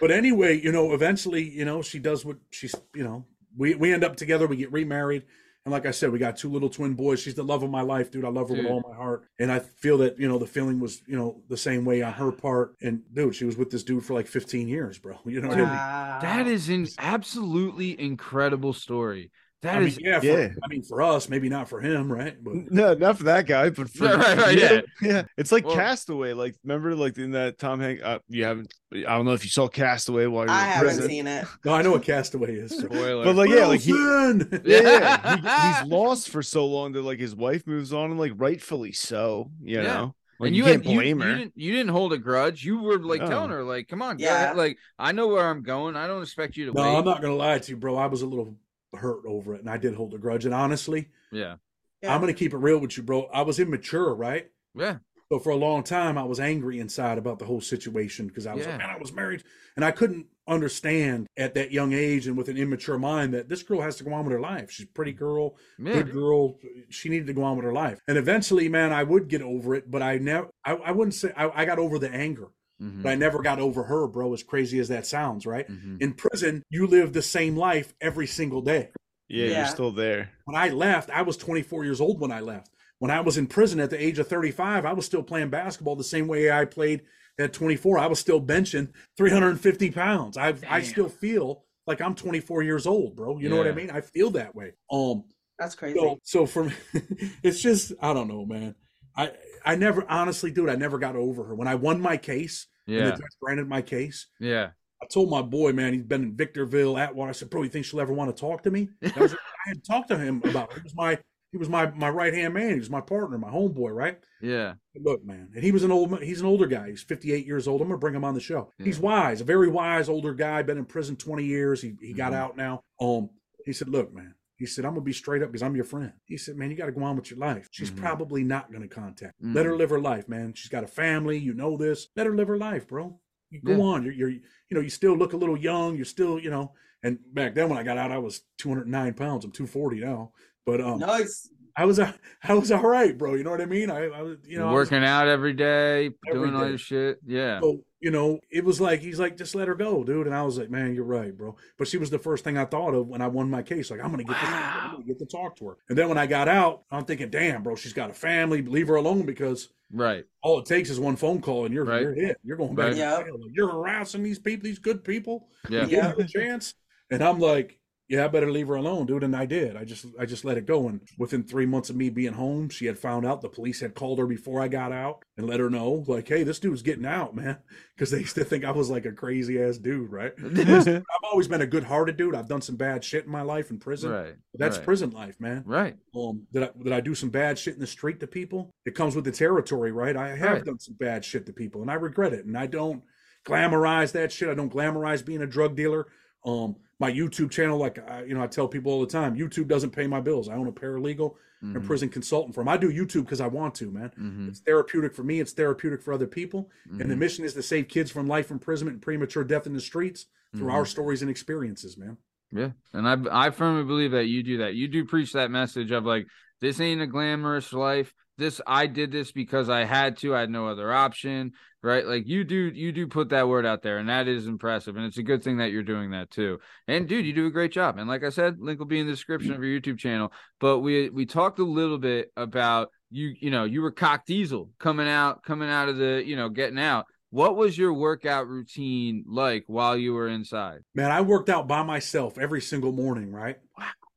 But anyway, you know, eventually, you know, she does what she's, you know, we, we end up together. We get remarried. And like I said, we got two little twin boys. She's the love of my life, dude. I love her Dude. with all my heart. And I feel that, you know, the feeling was, you know, the same way on her part. And dude, she was with this dude for like 15 years, bro. *laughs* You know what I mean? That is an absolutely incredible story. That I mean, yeah, for, yeah. I mean, for us, maybe not for him, right? But No, not for that guy, but for Right, *laughs* right, right, yeah. *laughs* yeah. It's like Well- Castaway. Like, remember, like in that Tom Hanks. Uh, you haven't. I don't know if you saw Castaway while you were I haven't prison. seen it. no, I know what Castaway is. Spoiler. But like, yeah, like he, *laughs* yeah, yeah. He, he's lost for so long that like his wife moves on, and like rightfully so. You Yeah. know, like and you, you, can't had, blame you her. didn't you didn't hold a grudge. You were like No. telling her, like, come on, Yeah. ahead. Like, I know where I'm going. I don't expect you to No, wait. I'm not going to lie to you, bro. I was a little hurt over it, and I did hold a grudge. And honestly, Yeah. Yeah. I'm going to keep it real with you, bro. I was immature, right? Yeah. So for a long time, I was angry inside about the whole situation because I was Yeah. like, man, I was married, and I couldn't understand at that young age and with an immature mind that this girl has to go on with her life. She's a pretty girl, Yeah. good girl. She needed to go on with her life. And eventually, man, I would get over it, but I never, I, I wouldn't say I, I got over the anger, Mhm. but I never got over her, bro. As crazy as that sounds, right? Mhm. In prison, you live the same life every single day. Yeah, Yeah. you're still there. When I left, I was 24 years old when I left. When I was in prison at the age of 35, I was still playing basketball the same way I played at 24. I was still benching 350 pounds. I I still feel like I'm 24 years old, bro. You know what I mean? I feel that way. Um, That's crazy. so so for me, *laughs* it's just I don't know, man. I I never honestly, dude, I never got over her. When I won my case, and the Yeah. judge granted my case, Yeah. I told my boy, man, he's been in Victorville, Atwater. I said, bro, you think she'll ever want to talk to me? Was, I had talked to him about it. He was my he was my my right hand man. He was my partner, my homeboy, right? Yeah. Look, man, and he was an old he's an older guy. He's 58 years old. I'm gonna bring him on the show. He's wise, a very wise older guy, been in prison 20 years. He he got Mhm. out now. Um, he said, Look, man. He said, I'm gonna be straight up because I'm your friend. He said, Man, you gotta go on with your life. She's Mhm. probably not gonna contact. you. Let her Mhm. live her life, man. She's got a family, you know this. Let her live her life, bro. You go Yeah. on. You're you're you know, you still look a little young, you're still, you know, and back then when I got out, I was 209 pounds. I'm 240 now. But um nice. I was I was all right, bro. You know what I mean? I, I was you know I was- working out every day, Every doing all day. your shit. Yeah. so, you know, it was like he's like, just let her go, dude. And I was like, man, you're right, bro. But she was the first thing I thought of when I won my case. Like, I'm gonna get this, I'm gonna get to talk to her. And then when I got out, I'm thinking, damn, bro, she's got a family. Leave her alone because Right. all it takes is one phone call and you're Right. you're hit. You're going back. Right. Yeah. you're harassing these people, these good people. Yeah. Yeah. Give them a chance. And I'm like, yeah, I better leave her alone, dude. And I did. I just I just let it go. And within three months of me being home, she had found out the police had called her before I got out and let her know, like, hey, this dude's getting out, man. *laughs* Because they used to think I was like a crazy ass dude, right? *laughs* I've always been a good hearted dude. I've done some bad shit in my life in prison. right. But that's right. prison life, man. Right. Um, did I did I do some bad shit in the street to people? It comes with the territory, right? I have Right. done some bad shit to people, and I regret it. And I don't glamorize that shit. I don't glamorize being a drug dealer. Um, my YouTube channel, like I, you know, I tell people all the time, YouTube doesn't pay my bills. I own a paralegal and Mhm. prison consultant firm. I do YouTube because I want to, man. Mhm. It's therapeutic for me. It's therapeutic for other people. And the Mhm. mission is to save kids from life imprisonment and premature death in the streets through our Mhm. stories and experiences, man. Yeah, and I I firmly believe that you do that. You do preach that message of like this ain't a glamorous life. This I did this because I had to. I had no other option, right? Like you do you do put that word out there, and that is impressive. And it's a good thing that you're doing that too. And dude, you do a great job. And like I said, link will be in the description of your YouTube channel. But we we talked a little bit about you. You know, you were cock diesel coming out coming out of the you know getting out. What was your workout routine like while you were inside? Man, I worked out by myself every single morning, right?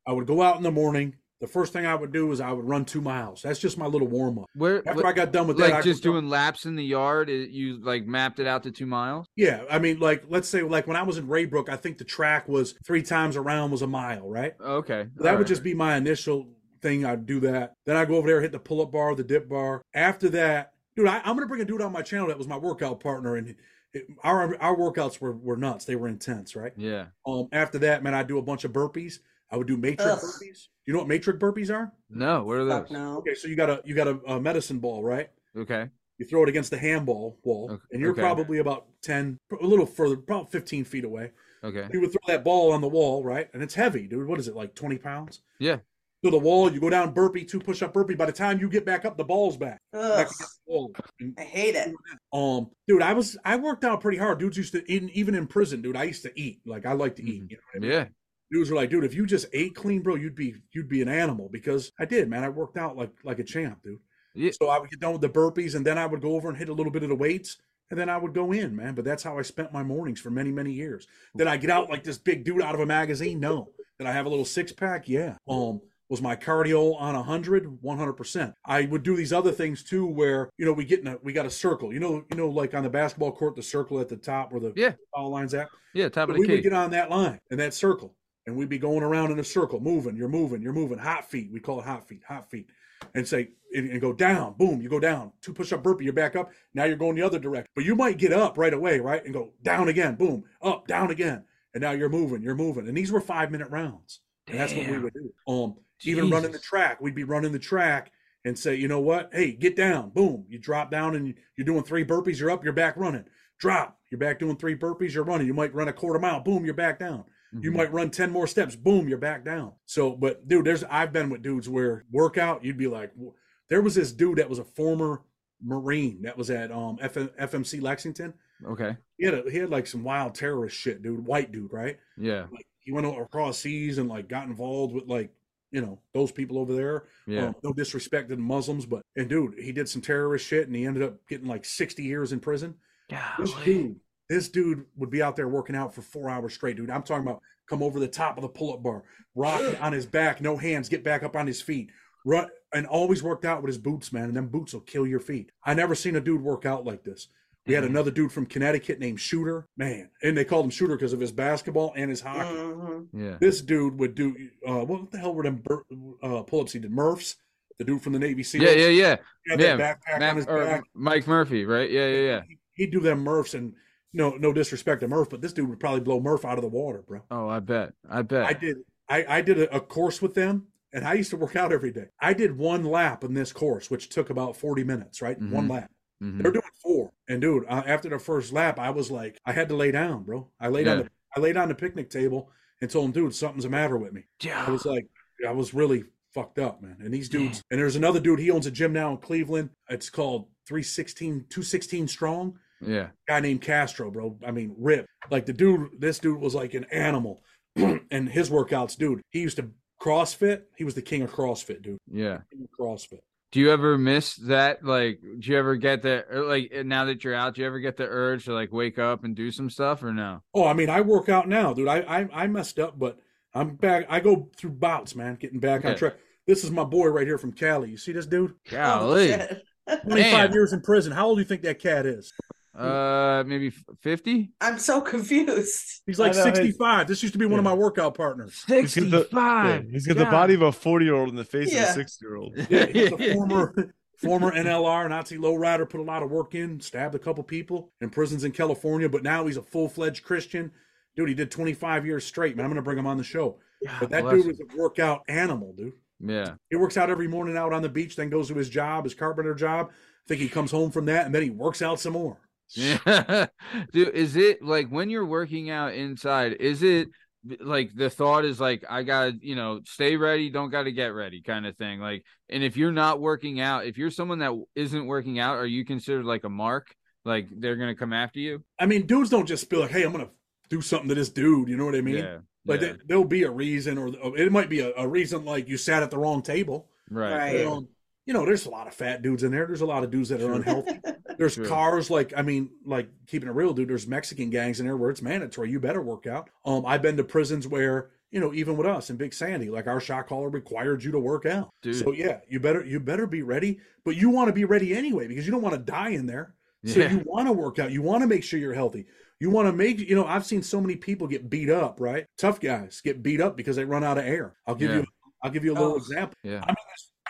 I would go out in the morning. The first thing I would do is I would run two miles. That's just my little warm up. Where After I got done with that, like I just go- doing laps in the yard it, you like mapped it out to two miles Yeah, I mean, like let's say, like when I was in Raybrook, I think the track was three times around was a mile, right? okay That would just be my initial thing. I'd do that. Then I go over there, hit the pull up bar, the dip bar. After that, dude, I, I'm gonna bring a dude on my channel that was my workout partner, and it, our our workouts were were nuts. They were intense, right? yeah Um, after that, man, I do a bunch of burpees. I would do matrix Ugh. burpees. You know what matrix burpees are? no what are Fuck those no. Okay, so you got a you got a, a medicine ball, right? okay You throw it against the handball wall, Okay, and you're okay. probably about ten, a little further, about fifteen feet away. okay You would throw that ball on the wall, right? And it's heavy, dude. What is it like, twenty pounds? Yeah. To the wall, you go down burpee, two push up burpee. By the time you get back up, the ball's back. Ugh, back the wall. And, I hate it. um, dude, I was I worked out pretty hard. Dudes used to in, even in prison, dude. I used to eat like I like to eat. You know what I mean? yeah dudes were like, dude, if you just ate clean, bro, you'd be you'd be an animal because I did, man. I worked out like like a champ, dude. Yeah. So I would get done with the burpees, and then I would go over and hit a little bit of the weights, and then I would go in, man. But that's how I spent my mornings for many many years. Did I get out like this big dude out of a magazine? No. Did I have a little six pack? Yeah. Um. Was my cardio on 100? 100%. I would do these other things too where, you know, we get in a, we got a circle. You know, you know, like on the basketball court, the circle at the top where the Yeah. foul line's at. yeah top of the we would get on that line and that circle, and we'd be going around in a circle, moving. You're moving. You're moving. Hot feet. We call it hot feet. Hot feet. And say and, and go down. Boom. You go down. Two push up burpee. You're back up. Now you're going the other direction. But you might get up right away, right, and go down again. Boom. Up. Down again. And now you're moving. You're moving. And these were five minute rounds. And that's what we would do. Um, even running the track, we'd be running the track and say, you know what? Hey, get down. Boom. You drop down and you're doing three burpees. You're up. You're back running. Drop. You're back doing three burpees. You're running. You might run a quarter mile. Boom. You're back down. You Mhm. might run 10 more steps. Boom. You're back down. So, but dude, there's, I've been with dudes where workout, you'd be like, there was this dude that was a former Marine that was at um F- FMC Lexington. Okay. He had a, he had like some wild terrorist shit, dude. White dude, right? Yeah. Like he went across seas and like got involved with like you know those people over there. Yeah. Um, no disrespect to the Muslims, but and dude, he did some terrorist shit and he ended up getting like sixty years in prison. This dude, this dude would be out there working out for four hours straight, dude. I'm talking about come over the top of the pull-up bar, rock on his back, no hands, get back up on his feet, run, and always worked out with his boots, man. And them boots will kill your feet. I never seen a dude work out like this. We had Mhm. another dude from Connecticut named Shooter, man, and they called him Shooter because of his basketball and his hockey. Mhm. Yeah. This dude would do uh, what the hell were them bur- uh, pull-ups he did? Murphs, the dude from the Navy SEALs. Yeah. Yeah. Yeah. He had yeah. that backpack on his back. Mike Murphy, right? Yeah. Yeah. Yeah. He'd do them Murphs, and no, no disrespect to Murph, but this dude would probably blow Murph out of the water, bro. Oh, I bet. I bet. I did, I, I did a, a course with them, and I used to work out every day. I did one lap in this course, which took about forty minutes, right? One Mhm. lap. Mhm. They're doing four, and dude, uh, after the first lap, I was like, I had to lay down, bro. I laid on the, I laid on the picnic table and told him, dude, something's the matter with me. Yeah. I was like, I was really fucked up, man. And these dudes, and there's another dude, he owns a gym now in Cleveland. It's called 316, 216 Strong. Yeah. Guy named Castro, bro. I mean, rip. Like the dude, this dude was like an animal. *clears throat* and his workouts, dude, he used to CrossFit. He was the king of CrossFit, dude. Yeah. King of CrossFit. Do you ever miss that? Like, do you ever get the er, like now that you're out? Do you ever get the urge to like wake up and do some stuff or no? Oh, I mean, I work out now, dude. I I, I messed up, but I'm back. I go through bouts, man, getting back on track. This is my boy right here from Cali. You see this dude? Oh, Golly. shit. *laughs* 25 Damn. years in prison. How old do you think that cat is? Uh, maybe fifty. I'm so confused. He's like I know, his- 65. This used to be one of my workout partners. *laughs* He's got the- Yeah, he's got the body of a 40 year old and the face of a 60 year old. *laughs* Yeah, he's a former *laughs* former NLR Nazi lowrider, put a lot of work in, stabbed a couple people in prisons in California, but now he's a full fledged Christian. Dude, he did 25 years straight, man. I'm gonna bring him on the show. But that bless dude was a workout animal, dude. Yeah. He works out every morning out on the beach, then goes to his job, his carpenter job. I think he comes home from that and then he works out some more. Yeah. *laughs* Dude, is it like when you're working out inside, is it like the thought is like I gotta, you know, stay ready, don't gotta get ready kind of thing. Like, and if you're not working out, if you're someone that isn't working out, are you considered like a mark? Like they're gonna come after you? I mean, dudes don't just be like, hey, I'm gonna do something to this dude. You know what I mean? yeah. Like yeah. there- there'll be a reason, or or it might be a, a reason like you sat at the wrong table. right. Right. You um, know, you know, there's a lot of fat dudes in there. There's a lot of dudes that are unhealthy. *laughs* There's True. cars like I mean, like keeping it real, dude. There's Mexican gangs in there where it's mandatory. You better work out. Um, I've been to prisons where you know, even with us in Big Sandy, like our shot caller required you to work out. Dude. So yeah, you better you better be ready. But you want to be ready anyway because you don't want to die in there. So Yeah. you want to work out. You want to make sure you're healthy. You want to make you know. I've seen so many people get beat up. Right, tough guys get beat up because they run out of air. I'll give Yeah. you. I'll give you a little Oh. example. Yeah. I'm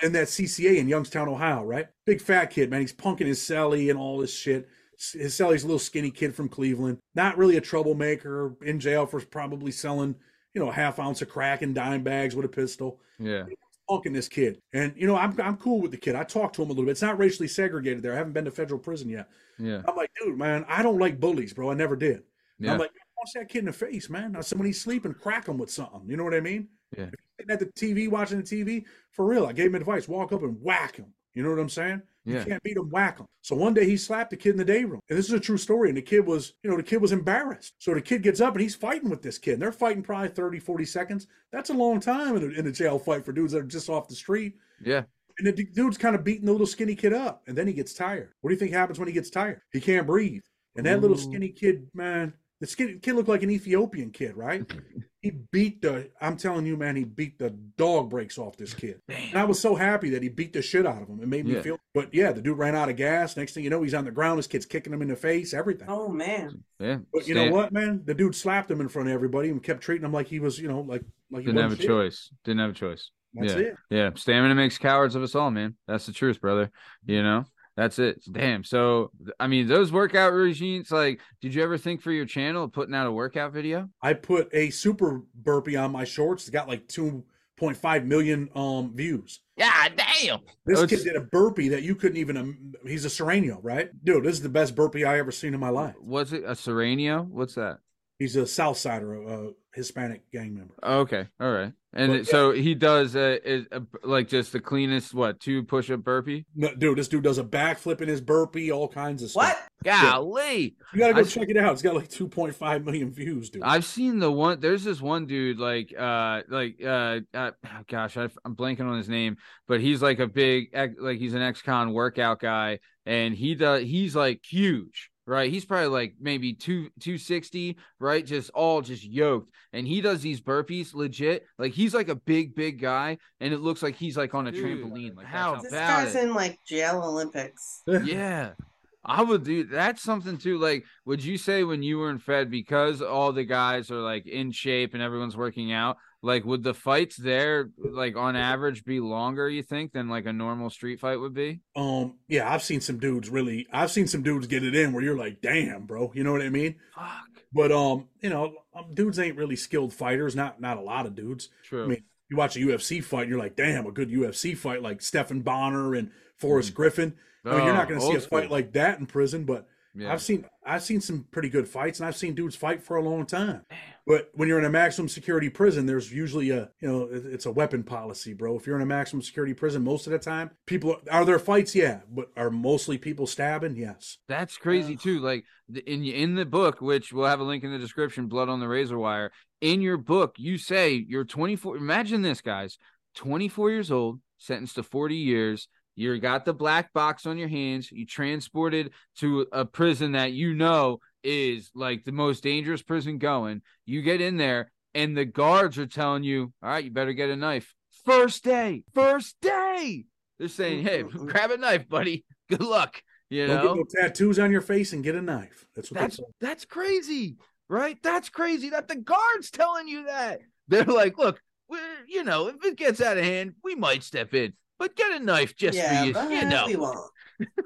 in that CCA in Youngstown, Ohio, right? Big fat kid, man. He's punking his celly and all this shit. His celly's a little skinny kid from Cleveland. Not really a troublemaker. In jail for probably selling, you know, a half ounce of crack in dime bags with a pistol. Yeah. Punking this kid. And, you know, I'm, I'm cool with the kid. I talked to him a little bit. It's not racially segregated there. I haven't been to federal prison yet. Yeah. I'm like, dude, man, I don't like bullies, bro. I never did. Yeah. I'm like, punch that kid in the face, man. I said, when he's sleeping, crack him with something. You know what I mean? Yeah. Sitting at the TV, watching the TV, for real, I gave him advice. Walk up and whack him. You know what I'm saying? Yeah. You can't beat him, whack him. So one day he slapped the kid in the day room. And this is a true story. And the kid was, you know, the kid was embarrassed. So the kid gets up and he's fighting with this kid. And they're fighting probably 30, 40 seconds. That's a long time in a, in a jail fight for dudes that are just off the street. Yeah. And the dude's kind of beating the little skinny kid up. And then he gets tired. What do you think happens when he gets tired? He can't breathe. And that little skinny kid, man, the skinny kid looked like an Ethiopian kid, right? *laughs* he beat the, I'm telling you, man, he beat the dog breaks off this kid. And I was so happy that he beat the shit out of him. It made me Yeah. feel, but yeah, the dude ran out of gas. Next thing you know, he's on the ground. His kid's kicking him in the face, everything. Oh man. Yeah. But you Stand- know what, man? The dude slapped him in front of everybody and kept treating him like he was, you know, like, like he Didn't have a shit. choice. Didn't have a choice. That's yeah. it. Yeah. Stamina makes cowards of us all, man. That's the truth, brother. You know? That's it. Damn. So I mean, those workout regimes, like, did you ever think for your channel of putting out a workout video? I put a super burpee on my shorts. It got like 2.5 million um views. Yeah, damn. This Oh, kid did a burpee that you couldn't even. Um, he's a Sureño, right? Dude, this is the best burpee I ever seen in my life. Was it a Serenio? What's that? He's a South Sider. Uh, Hispanic gang member. Okay, all right. And But, it- so he does uh, is, uh, like just the cleanest what two push up burpee. No, dude, this dude does a backflip in his burpee, all kinds of What? stuff. What? Golly, You gotta go I- check it out. It's got like 2.5 million views, dude. I've seen the one. There's this one dude like uh like uh, uh oh, gosh I, I'm blanking on his name, but he's like a big like he's an ex-con workout guy, and he does he's like huge. Right, he's probably like maybe two two sixty, right? Just all just yoked, and he does these burpees legit. Like he's like a big, big guy, and it looks like he's like on a Dude, trampoline. Like how This guy's it. in like jail Olympics. yeah i would do that's something too like would you say when you were in fed because all the guys are like in shape and everyone's working out like would the fights there like on average be longer you think than like a normal street fight would be Um, yeah, I've seen some dudes really. I've seen some dudes get it in where you're like, damn, bro. You know what I mean? fuck But um, you know, um, dudes ain't really skilled fighters. Not not a lot of dudes. true I mean, you watch a UFC fight, and you're like, damn, a good UFC fight like Stephan Bonnar and Forrest Griffin. I mean, you're not going to Oh, see a school. fight like that in prison, but yeah I've seen I've seen some pretty good fights, and I've seen dudes fight for a long time. But when you're in a maximum security prison, there's usually a you know it's a weapon policy, bro. If you're in a maximum security prison, most of the time, people are there fights, yeah, but are mostly people stabbing, yes. That's crazy Ugh. too. Like in in the book, which we'll have a link in the description, Blood on the Razor Wire. In your book, you say you're 24. Imagine this, guys: 24 years old, sentenced to 40 years. You got the black box on your hands. You transported to a prison that you know is like the most dangerous prison going. You get in there, and the guards are telling you, "All right, you better get a knife." First day, first day. They're saying, "Hey, mm-hmm. *laughs* grab a knife, buddy. Good luck." You Don't know, get no tattoos on your face and get a knife. That's what that's that's crazy, right? That's crazy that the guards telling you that. They're like, look, we're, you know, if it gets out of hand, we might step in, but get a knife just yeah, for you, you know. we won't.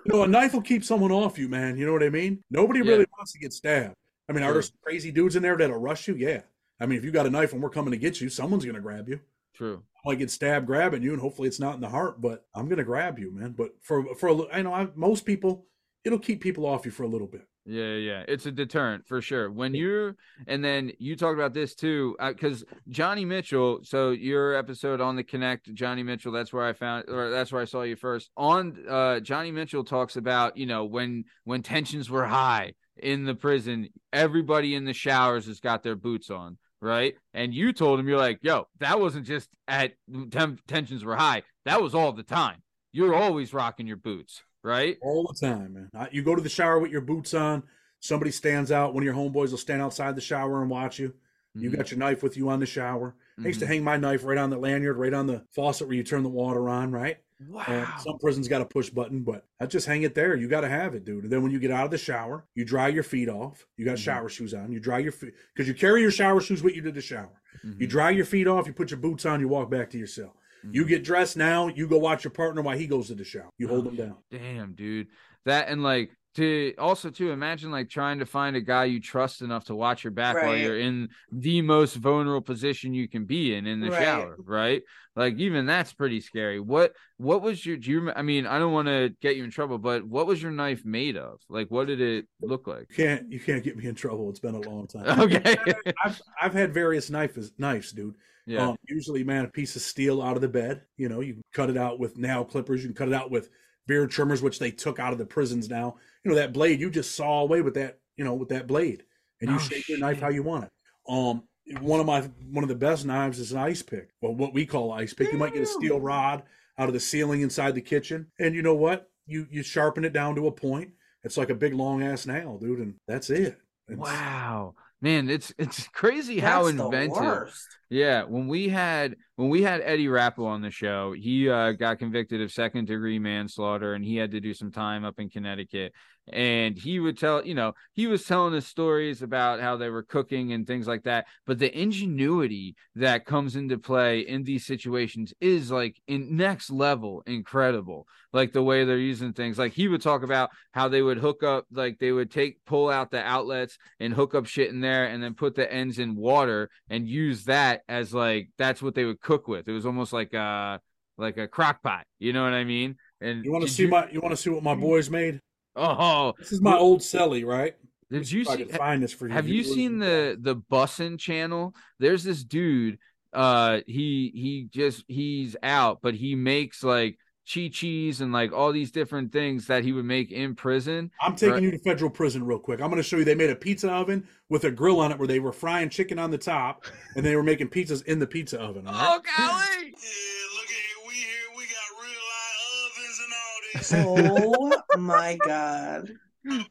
You know, a knife will keep someone off you, man. You know what I mean? Nobody Yeah. really wants to get stabbed. I mean, are there some crazy dudes in there that'll rush you? Yeah. I mean, if you got a knife and we're coming to get you, someone's gonna grab you. True. I might get stabbed grabbing you, and hopefully it's not in the heart, but I'm gonna grab you, man. But for for a I know I, most people, it'll keep people off you for a little bit. Yeah, yeah, it's a deterrent for sure. When you're, and then you talk about this too, because Johnny Mitchell. So your episode on the Connect, Johnny Mitchell. That's where I found, or that's where I saw you first. On uh, Johnny Mitchell talks about, you know, when when tensions were high in the prison, everybody in the showers has got their boots on, right? And you told him, you're like, yo, that wasn't just at temp- tensions were high. That was all the time. You're always rocking your boots, right? all the time, man. You go to the shower with your boots on. Somebody stands out. One of your homeboys will stand outside the shower and watch you. You Mhm, got your knife with you on the shower. I used to mhm. hang my knife right on the lanyard, right on the faucet where you turn the water on, right? Wow. Some prisons got a push button, but I just hang it there. You got to have it, dude. And then when you get out of the shower, you dry your feet off. You got Mhm. shower shoes on. You dry your feet because you carry your shower shoes with you to the shower. You Mhm, dry your feet off. You put your boots on. You walk back to your cell. You get dressed now. You go watch your partner while he goes to the shower. You hold Oh, him down. Damn, dude. That and like to also to imagine like trying to find a guy you trust enough to watch your back while you're in the most vulnerable position you can be in in the Right. shower, right? Like even that's pretty scary. What what was your do you I mean, I don't want to get you in trouble, but what was your knife made of? Like what did it look like? You can't you can't get me in trouble. It's been a long time. *laughs* Okay. I've I've had various knives knives, dude. Yeah. Um, usually, man, a piece of steel out of the bed. You know, you cut it out with nail clippers. You can cut it out with beard trimmers, which they took out of the prisons now. You know that blade. You just saw away with that. You know, with that blade, and you Oh, shape your knife how you want it. Um, one of my one of the best knives is an ice pick. Well, what we call ice pick. You might get a steel rod out of the ceiling inside the kitchen, and you know what? You you sharpen it down to a point. It's like a big long ass nail, dude, and that's it. It's- Wow. Man, it's it's crazy how That's the inventive. Yeah, when we had when we had Eddie Rappel on the show, he uh, got convicted of second degree manslaughter, and he had to do some time up in Connecticut. And he would tell, you know, he was telling us stories about how they were cooking and things like that. But the ingenuity that comes into play in these situations is like in next level incredible. Like the way they're using things. Like he would talk about how they would hook up, like they would take pull out the outlets and hook up shit in there, and then put the ends in water and use that as like that's what they would cook with. It was almost like a like a crock pot. You know what I mean? And You want to see my? You want to see what my boys made? oh This is my old celly, right? Did you see? find this for you? Have you viewers. seen the the Bussin channel? There's this dude. Uh, he he just he's out, but he makes like chi chis and like all these different things that he would make in prison. I'm taking Right. you to federal prison real quick. I'm going to show you. They made a pizza oven with a grill on it where they were frying chicken on the top, *laughs* and they were making pizzas in the pizza oven. all right? Oh golly! Yeah, look at. We here. We got real live ovens and all this. *laughs* Oh my god. *laughs*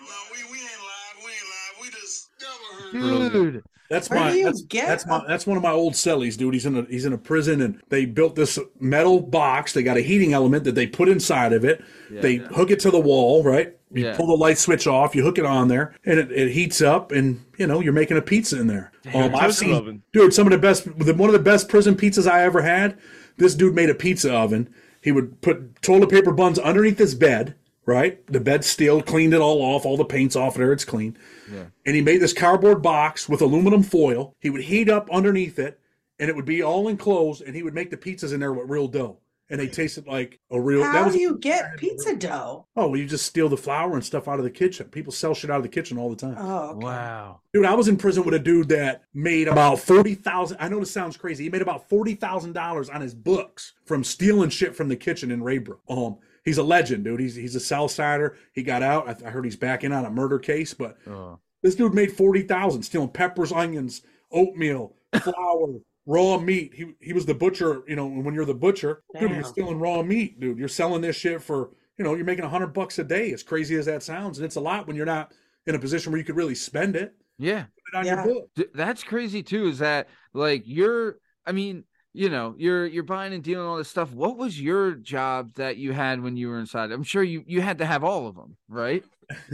No, we, we ain't live. We ain't live. We just never heard. Dude, That's Where my do you that's, get that's my that's one of my old cellies, dude. He's in a he's in a prison, and they built this metal box. They got a heating element that they put inside of it. Yeah. they hook it to the wall, right? You Yeah. pull the light switch off, you hook it on there, and it, it heats up, and you know you're making a pizza in there. Um, I've seen, oven. dude, some of the best, one of the best prison pizzas I ever had. This dude made a pizza oven. He would put toilet paper buns underneath his bed, right? The bed's steel, cleaned it all off, all the paint's off there, it's clean. Yeah. And he made this cardboard box with aluminum foil. He would heat up underneath it, and it would be all enclosed, and he would make the pizzas in there with real dough. And they tasted like a real. that How was do you get pizza dough? Oh, well, you just steal the flour and stuff out of the kitchen. People sell shit out of the kitchen all the time. Oh, okay. wow. Dude, I was in prison with a dude that made about forty thousand. I know this sounds crazy. He made about forty thousand dollars on his books from stealing shit from the kitchen in Raybrook. Um, he's a legend, dude. He's he's a South Sider. He got out. I, I heard he's back in on a murder case, but Oh. this dude made forty thousand stealing peppers, onions, oatmeal, *laughs* flour, raw meat. He he was the butcher. You know, when you're the butcher, dude, you're stealing raw meat, dude. You're selling this shit for you know you're making a hundred bucks a day. As crazy as that sounds, and it's a lot when you're not in a position where you could really spend it. Yeah. It on Yeah. your book. D- that's crazy too is that like you're i mean you know you're you're buying and dealing all this stuff what was your job that you had when you were inside i'm sure you you had to have all of them right *laughs*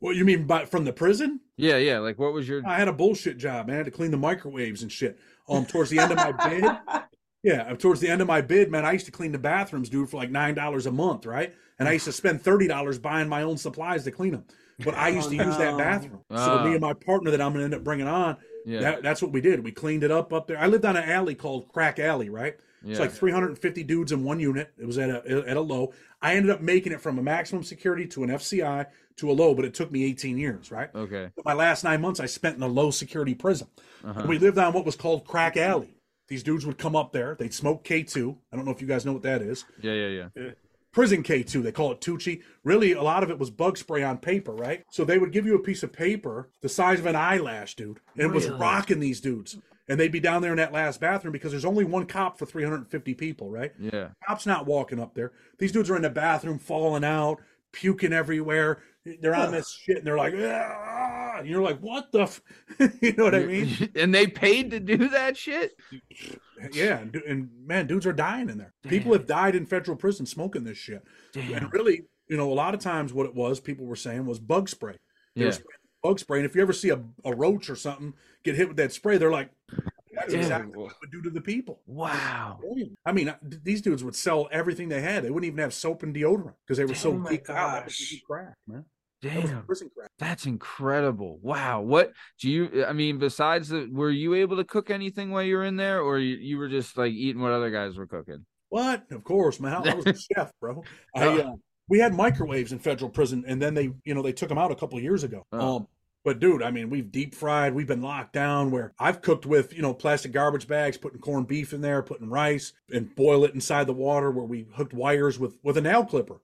What you mean by from the prison? yeah yeah like what was your I had a bullshit job, man. I had to clean the microwaves and shit. Um, towards the end of my bid, *laughs* yeah, towards the end of my bid, man, I used to clean the bathrooms, dude, for like nine dollars a month, right? And I used to *laughs* spend thirty dollars buying my own supplies to clean them. But I used Oh, to use that no. bathroom. So me and my partner that I'm gonna end up bringing on, yeah that, that's what we did. We cleaned it up up there. I lived on an alley called Crack Alley, right? yeah It's like 350 dudes in one unit. It was at a at a low. I ended up making it from a maximum security to an FCI to a low, but it took me 18 years, right? okay My last nine months I spent in a low security prison. uh-huh. We lived on what was called Crack Alley. These dudes would come up there. They'd smoke K2. I don't know if you guys know what that is. yeah yeah yeah Prison K2. They call it Tucci. Really, a lot of it was bug spray on paper, right? So they would give you a piece of paper the size of an eyelash, dude. And it was rocking these dudes. And they'd be down there in that last bathroom because there's only one cop for 350 people, right? yeah Cop's not walking up there. These dudes are in the bathroom, falling out, puking everywhere. They're on this shit, and they're like, "Ah," and you're like, what the? F-? *laughs* you know what I mean? *laughs* and they paid to do that shit *laughs* Yeah, and, and man, dudes are dying in there. People have died in federal prison smoking this shit. damn And really, you know, a lot of times what it was, people were saying was bug spray. They yeah bug spray, and if you ever see a, a roach or something get hit with that spray, they're like, that's Yeah. exactly what it would do to the people. wow I mean, these dudes would sell everything they had. They wouldn't even have soap and deodorant because they were so Oh my geeked out. Gosh. crack, man. That damn crack. that's incredible wow what do you i mean besides the were you able to cook anything while you were in there or you, you were just like eating what other guys were cooking What? Of course, man. I, was a *laughs* chef, bro. I uh, we had microwaves in federal prison, and then they, you know, they took them out a couple of years ago. Oh. Um, but dude, I mean, we've deep fried. We've been locked down. Where I've cooked with, you know, plastic garbage bags, putting corned beef in there, putting rice, and boil it inside the water. Where we hooked wires with with a nail clipper.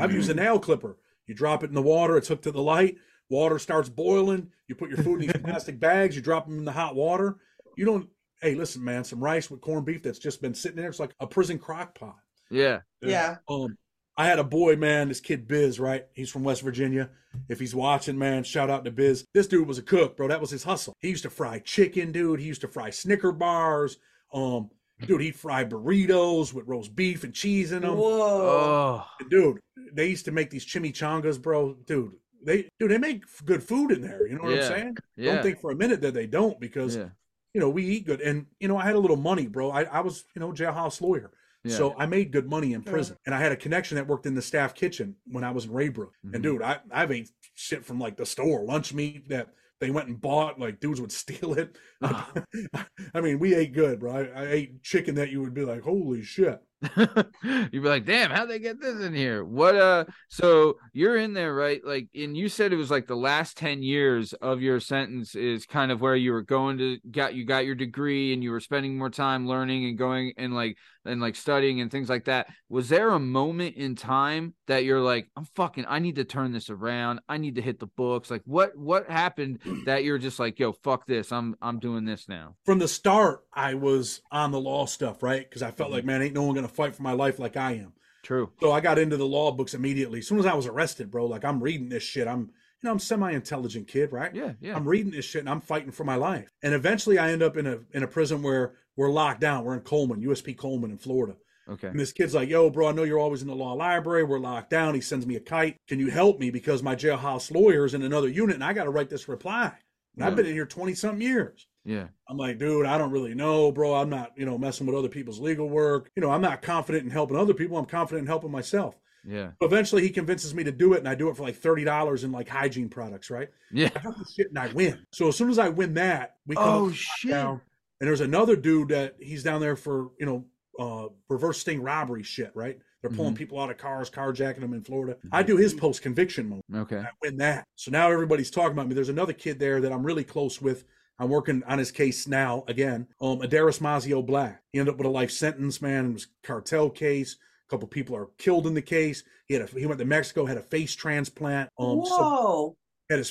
I've used a nail clipper. You drop it in the water. It's hooked to the light. Water starts boiling. You put your food in these *laughs* plastic bags. You drop them in the hot water. You don't. Hey, listen, man. Some rice with corned beef that's just been sitting there. It's like a prison crock pot. yeah Yeah. Um, I had a boy, man, this kid Biz, right? He's from West Virginia. If he's watching, man, shout out to Biz. This dude was a cook, bro. That was his hustle. He used to fry chicken, dude. He used to fry Snicker bars. Um, dude, he'd fry burritos with roast beef and cheese in them. Whoa. oh Dude, they used to make these chimichangas, bro. Dude, they dude, they make good food in there. You know what Yeah. I'm saying? yeah Don't think for a minute that they don't because yeah you know we eat good. And you know, I had a little money, bro. I, I was you know jailhouse lawyer. yeah So I made good money in prison, and I had a connection that worked in the staff kitchen when I was in Raybrook. Mhm. And dude, I I've ate shit from like the store, lunch meat that they went and bought. Like dudes would *laughs* steal it. *laughs* I mean, we ate good, bro. I, I ate chicken that you would be like, holy shit. *laughs* You'd be like, damn, how'd they get this in here? What uh so you're in there, right? Like and you said it was like the last 10 years of your sentence is kind of where you were going to got you got your degree and you were spending more time learning and going and like and like studying and things like that. Was there a moment in time that you're like, I'm fucking I need to turn this around. I need to hit the books. Like what what happened *clears throat* that you're just like, yo, fuck this. I'm I'm doing this now. From the start, I was on the law stuff, right? Because I felt mm-hmm. like, man, ain't no one gonna fight for my life like I am. True. So I got into the law books immediately. As soon as I was arrested, bro, like I'm reading this shit. I'm, you know, I'm semi-intelligent kid, right? Yeah, yeah. I'm reading this shit and I'm fighting for my life. And eventually, I end up in a in a prison where we're locked down. We're in Coleman, USP Coleman in Florida. Okay. And this kid's like, "Yo, bro, I know you're always in the law library. We're locked down." He sends me a kite. Can you help me because my jailhouse lawyer is in another unit and I got to write this reply. And I've been in here twenty something years. Yeah. I'm like, dude, I don't really know, bro. I'm not, you know, messing with other people's legal work. You know, I'm not confident in helping other people. I'm confident in helping myself. Yeah. Eventually, he convinces me to do it, and I do it for like thirty dollars in like hygiene products, right? Yeah. I got the shit and I win. So as soon as I win that, we come Oh shit. down, and there's another dude that he's down there for you know uh reverse sting robbery shit, right? They're pulling people out of cars, carjacking them in Florida. I do his post conviction mode. Okay. I win that. So now everybody's talking about me. There's another kid there that I'm really close with. I'm working on his case now again. Um, Adaris Mazio Black. He ended up with a life sentence, man. It was a cartel case. A couple people are killed in the case. He had a, he went to Mexico, had a face transplant. Um, so Whoa. had his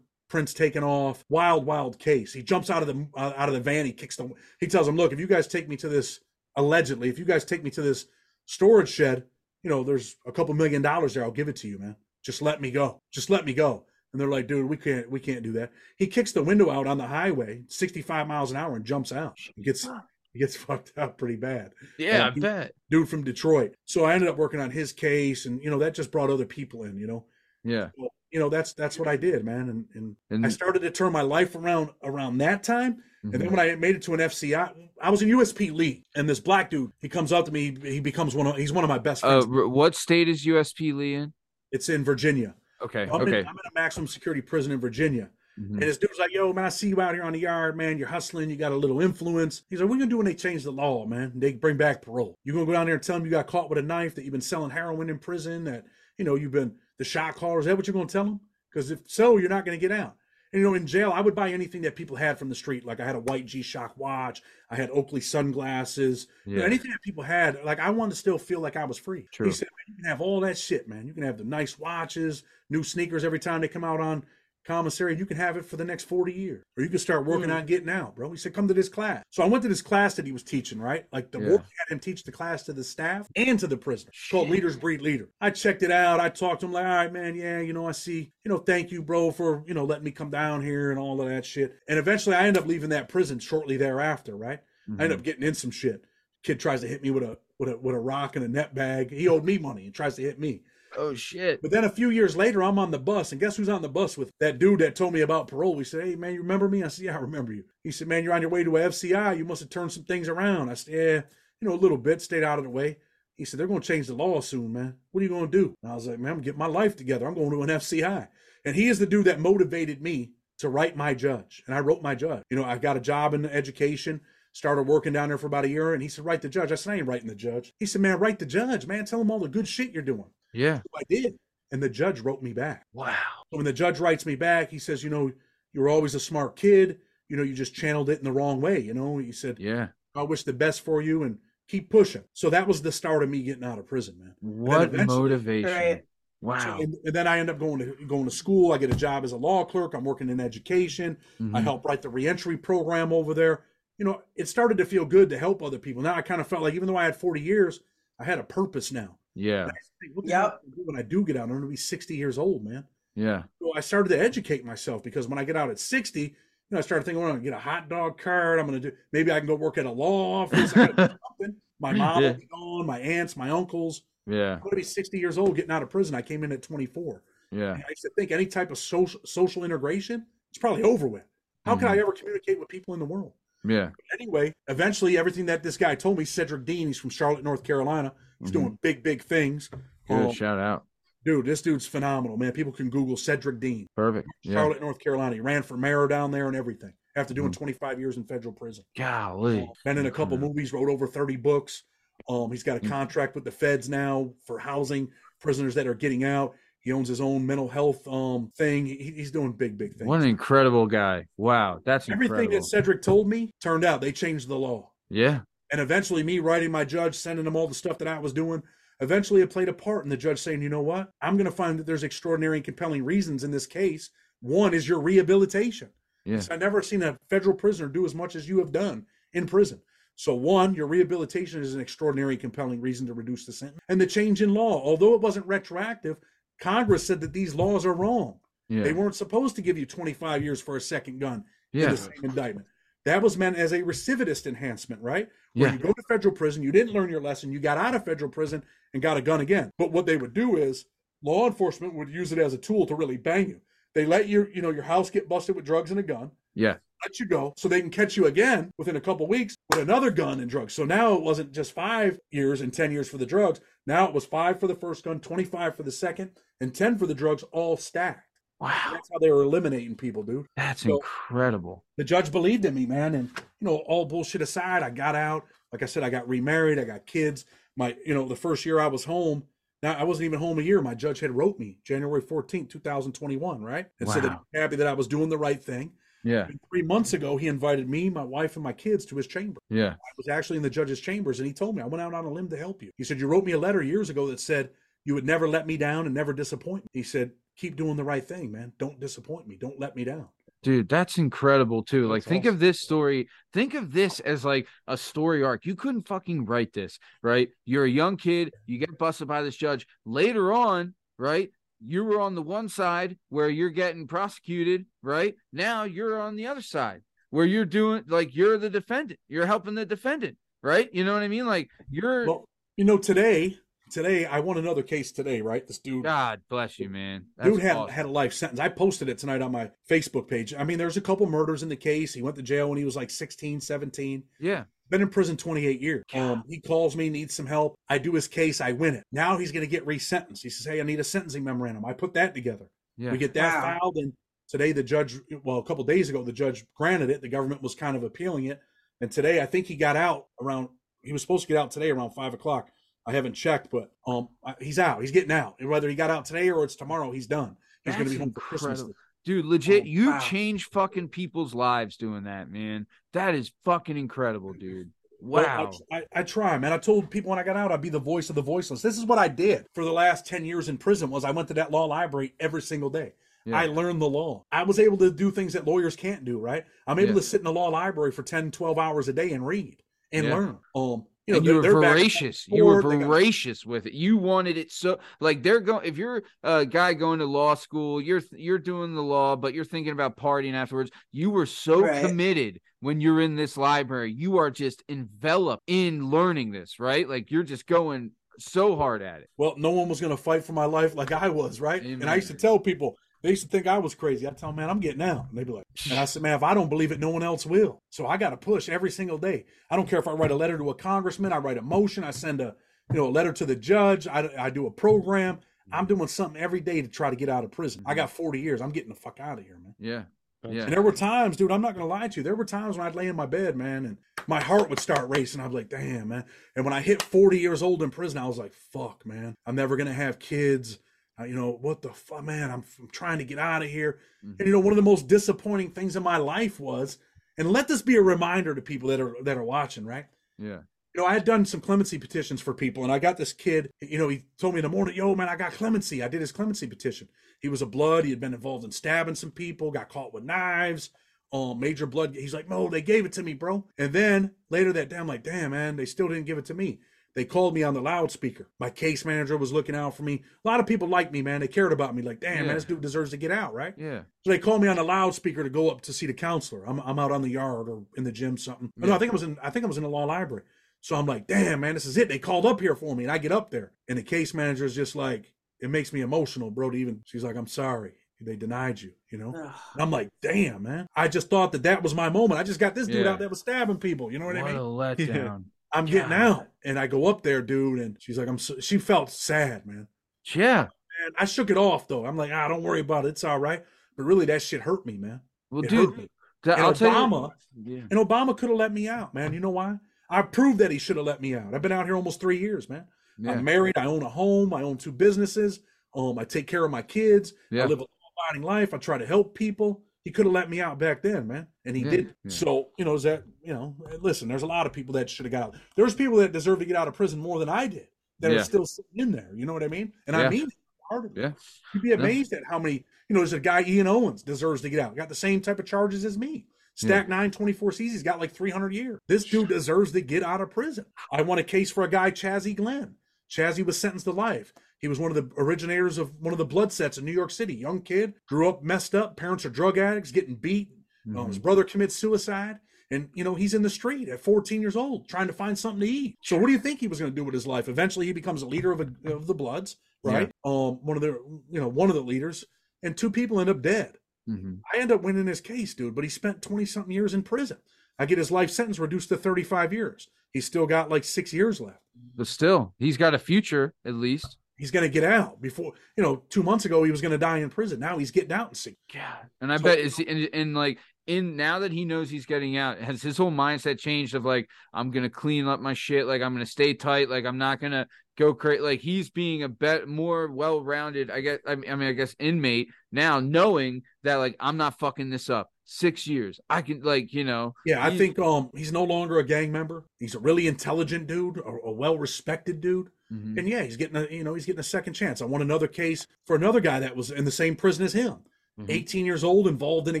fingerprints taken off. Wild, wild case. He jumps out of the uh, out of the van. He kicks the. He tells him, "Look, if you guys take me to this allegedly, if you guys take me to this storage shed, you know, there's a couple million dollars there. I'll give it to you, man. Just let me go. Just let me go." And they're like, "Dude, we can't, we can't do that." He kicks the window out on the highway, 65 miles an hour, and jumps out. He gets he gets *laughs* fucked up pretty bad Yeah, I Uh, he- bet. dude from Detroit. So I ended up working on his case, and you know that just brought other people in. You know, Yeah. well, you know that's that's what I did, man. And and And I started to turn my life around around that time. And then Mhm. when I made it to an FCI, I was in USP Lee, and this black dude, he comes up to me. He, he becomes one of he's one of my best uh, friends. r- what state is USP Lee in? it's in Virginia. Okay. I'm, okay. in, I'm in a maximum security prison in Virginia. Mhm. And this dude's like, "Yo, man, I see you out here on the yard, man. You're hustling. You got a little influence." He's like, "What you gonna do when they change the law, man? They bring back parole. You gonna go down there and tell them you got caught with a knife, that you've been selling heroin in prison, that you know you've been the shot caller? Is that what you're gonna tell them? Because if so, you're not gonna get out." And you know, in jail, I would buy anything that people had from the street. Like I had a white G-Shock watch, I had Oakley sunglasses, you know, anything that people had. Like I wanted to still feel like I was free. True. He said, "Man, you can have all that shit, man. You can have the nice watches, new sneakers every time they come out on commissary. You can have it for the next 40 years. Or you can start working Mm. on getting out, bro. He said, come to this class. So I went to this class that he was teaching, right? Like the Yeah. warden had him teach the class to the staff and to the prisoners. Called Leaders Breed Leader. I checked it out. I talked to him like, all right, man, yeah, you know, I see, you know, thank you, bro, for, you know, letting me come down here and all of that shit. And eventually I end up leaving that prison shortly thereafter, right? I end Mhm. up getting in some shit. Kid tries to hit me with a with a with a rock and a net bag. He owed me money and tries to hit me. Oh shit. But then a few years later, I'm on the bus, and guess who's on the bus with that dude that told me about parole? He said, "Hey man, you remember me?" I said, "Yeah, I remember you." He said, "Man, you're on your way to a FCI. You must have turned some things around." I said, "Yeah, you know, a little bit. Stayed out of the way." He said, "They're going to change the law soon, man. What are you going to do?" And I was like, "Man, I'm getting my life together. I'm going to an FCI." And he is the dude that motivated me to write my judge, and I wrote my judge. You know, I got a job in education. Started working down there for about a year, and he said, "Write the judge." I said, "I ain't writing the judge." He said, "Man, write the judge, man. Tell him all the good shit you're doing." Yeah. So I did, and the judge wrote me back. Wow. So when the judge writes me back, he says, "You know, you were always a smart kid. You know, you just channeled it in the wrong way. You know." He said, Yeah. "I wish the best for you and keep pushing." So that was the start of me getting out of prison, man. What motivation. Right. Wow. And, and then I end up going to going to school. I get a job as a law clerk. I'm working in education. I Mhm. help write the reentry program over there. You know, it started to feel good to help other people. Now I kind of felt like even though I had 40 years, I had a purpose now. Yeah. And I think, what Yep. hell am I gonna do when I do get out? I'm going to be 60 years old, man. Yeah. So I started to educate myself because when I get out at 60, you know, I started thinking, well, I'm going to get a hot dog cart. I'm going to do, maybe I can go work at a law office. I gotta do *laughs* something. My mom Yeah. will be gone, my aunts, my uncles. Yeah. I'm going to be 60 years old getting out of prison. I came in at 24. Yeah. And I used to think any type of social, social integration, it's probably over with. How can I Mm-hmm. ever communicate with people in the world? Yeah. Anyway, eventually, everything that this guy told me, Cedric Dean, he's from Charlotte, North Carolina. He's Mhm. doing big, big things. Good Um, shout out. dude, this dude's phenomenal, man. People can Google Cedric Dean. Perfect. Yeah. Charlotte, North Carolina. He ran for mayor down there and everything after doing Mhm. 25 years in federal prison. Golly. Been in a couple Mhm. movies, wrote over 30 books. Um, he's got a contract with the feds now for housing prisoners that are getting out. He owns his own mental health um thing. He, he's doing big, big things. What an incredible guy. Wow. That's Everything incredible. that Cedric told me turned out. They changed the law. yeah. And eventually, me writing my judge, sending him all the stuff that I was doing, eventually it played a part in the judge saying, you know what? I'm going to find that there's extraordinary and compelling reasons in this case. One is your rehabilitation. Yeah. I've never seen a federal prisoner do as much as you have done in prison. So, one, your rehabilitation is an extraordinary and compelling reason to reduce the sentence. And the change in law, although it wasn't retroactive, Congress said that these laws are wrong. Yeah. They weren't supposed to give you 25 years for a second gun in the same indictment. That was meant as a recidivist enhancement, right? Where Yeah. you go to federal prison, you didn't learn your lesson, you got out of federal prison and got a gun again. But what they would do is law enforcement would use it as a tool to really bang you. They let your, you know, your house get busted with drugs and a gun, Yeah. let you go, so they can catch you again within a couple weeks with another gun and drugs. So now it wasn't just five years and ten years for the drugs. Now it was five for the first gun, twenty-five for the second, and ten for the drugs, all stacked. Wow. That's how they were eliminating people, dude That's So- incredible. the judge believed in me, man. And you know, all bullshit aside, I got out. Like I said, I got remarried. I got kids. My, you know, the first year I was home. Now I wasn't even home a year. My judge had wrote me January 14th, 2021, right? And said that Wow. he was happy that I was doing the right thing. Yeah. And three months ago, he invited me, my wife, and my kids to his chamber. Yeah. I was actually in the judge's chambers, and he told me I went out on a limb to help you. He said, You wrote me a letter years ago that said you would never let me down and never disappoint me. He said, Keep doing the right thing, man. Don't disappoint me. Don't let me down. Dude, that's incredible too. Like, think awesome. of this story. Think of this as like a story arc. You couldn't fucking write this, right? You're a young kid. You get busted by this judge. Later on, right? You were on the one side where you're getting prosecuted, right? Now you're on the other side where you're doing like you're the defendant. You're helping the defendant, right? You know what I mean? Like you're. Well, you know, today, today I won another case today, right? This dude, God bless you, man. That's dude had awesome. had a life sentence. I posted it tonight on my Facebook page. I mean, there's a couple murders in the case. He went to jail when he was like 16, 17. yeah. Been in prison 28 years. Um, he calls me, needs some help. I do his case, I win it. Now he's going to get resentenced. He says, "Hey, I need a sentencing memorandum." I put that together. Yeah. We get that Wow. filed, and today the judge, well, a couple days ago, the judge granted it. The government was kind of appealing it, and today I think he got out around. He was supposed to get out today around five o'clock. I haven't checked, but um, he's out. He's getting out. And Whether he got out today or it's tomorrow, he's done. He's going to be home for Christmas. incredible. Dude, legit, Oh, you wow. change fucking people's lives doing that, man. That is fucking incredible, dude. Wow. I, I, I try, man. I told people when I got out, I'd be the voice of the voiceless. This is what I did for the last ten years in prison. Was I went to that law library every single day. Yeah. I learned the law. I was able to do things that lawyers can't do. Right? I'm able Yeah. to sit in the law library for 10, 12 hours a day and read and Yeah. learn. Um, you know, you were they're- they're back in voracious. You were court, got- voracious with it. You wanted it so like they're going. If you're a guy going to law school, you're you're doing the law, but you're thinking about partying afterwards. You were so Right. committed when you're in this library. You are just enveloped in learning this, right? Like you're just going so hard at it. Well, no one was going to fight for my life like I was, right? Amen. And I used to tell people, they used to think I was crazy. I tell them, man, I'm getting out. And they'd be like, and I said, man, if I don't believe it, no one else will. So I got to push every single day. I don't care if I write a letter to a congressman, I write a motion, I send a, you know, a letter to the judge, I, I do a program. I'm doing something every day to try to get out of prison. I got 40 years. I'm getting the fuck out of here, man. Yeah, yeah. And there were times, dude, I'm not going to lie to you. There were times when I'd lay in my bed, man, and my heart would start racing. I'd be like, damn, man. And when I hit 40 years old in prison, I was like, fuck, man. I'm never going to have kids. Uh, you know, what the fuck, man? I'm, I'm trying to get out of here. And, you know, one of the most disappointing things in my life was, and let this be a reminder to people that are that are watching, right? Yeah. you know, I had done some clemency petitions for people, and I got this kid. You know, he told me in the morning, "Yo, man, I got clemency. I did his clemency petition. He was a blood. He had been involved in stabbing some people. Got caught with knives. Um, major blood. He's like, no, they gave it to me, bro. And then later that day, I'm like, damn, man, they still didn't give it to me. They called me on the loudspeaker. My case manager was looking out for me. A lot of people liked me, man. They cared about me. Like, damn, Yeah. man, this dude deserves to get out, right? Yeah. So they called me on the loudspeaker to go up to see the counselor. I'm, I'm out on the yard or in the gym, something. Oh, no, I think I was in. I think I was in the law library. So I'm like, damn, man, this is it. They called up here for me, and I get up there, and the case manager is just like, it makes me emotional, bro. To even, she's like, I'm sorry, they denied you, you know. And I'm like, damn, man. I just thought that that was my moment. I just got this dude Yeah. out there was stabbing people. You know what, I What mean? a *laughs* letdown. I'm getting out, and I go up there, dude, and she's like, I'm. So, she felt sad, man. Yeah. And I shook it off though. I'm like, ah, don't worry about it. It's all right. But really, that shit hurt me, man. Well, it dude, hurt me. th- And I'll tell Obama, you. Yeah. And Obama could have let me out, man. You know why? I proved that he should have let me out. I've been out here almost three years, man. Yeah. I'm married. I own a home. I own two businesses. Um, I take care of my kids. Yeah. I live a law-abiding life. I try to help people. He could have let me out back then, man, and he hmm, Yeah, did. yeah. Hmm. So you know, is that you know? Listen, there's a lot of people that should have got out. There's people that deserve to get out of prison more than I did that Yeah. are still sitting in there. You know what I mean? And Yeah. I mean, it. Yeah. You'd be amazed at how many. You know, there's a guy Ian Owens deserves to get out. Got the same type of charges as me. Stack nine, 24 C's. He's got like 300 years. This dude deserves to get out of prison. I won a case for a guy, Chazzy Glenn. Chazzy was sentenced to life. He was one of the originators of one of the blood sets in New York City. Young kid, grew up messed up. Parents are drug addicts, getting beat. Um, his brother commits suicide. And, you know, he's in the street at 14 years old trying to find something to eat. So, what do you think he was going to do with his life? Eventually, he becomes a leader of, a, of the Bloods, right? Um, one of the, you know, one of the leaders. And two people end up dead. hmm I end up winning his case, dude, but he spent 20 something years in prison. I get his life sentence reduced to 35 years. He's still got like six years left. But still, he's got a future at least. He's going to get out before, you know, two months ago he was going to die in prison. Now he's getting out and see. God. And I So- bet it's in, in like in now that he knows he's getting out, has his whole mindset changed of like I'm gonna clean up my shit, like I'm gonna stay tight, like I'm not gonna go crazy. Like he's being a bet more well rounded. I guess I mean I guess inmate now, knowing that like I'm not fucking this up. Six years, I can like you know. Yeah, I think um he's no longer a gang member. He's a really intelligent dude, a, a well respected dude. Mhm. And yeah, he's getting a you know, he's getting a second chance. I want another case for another guy that was in the same prison as him. Mhm. 18 years old, involved in a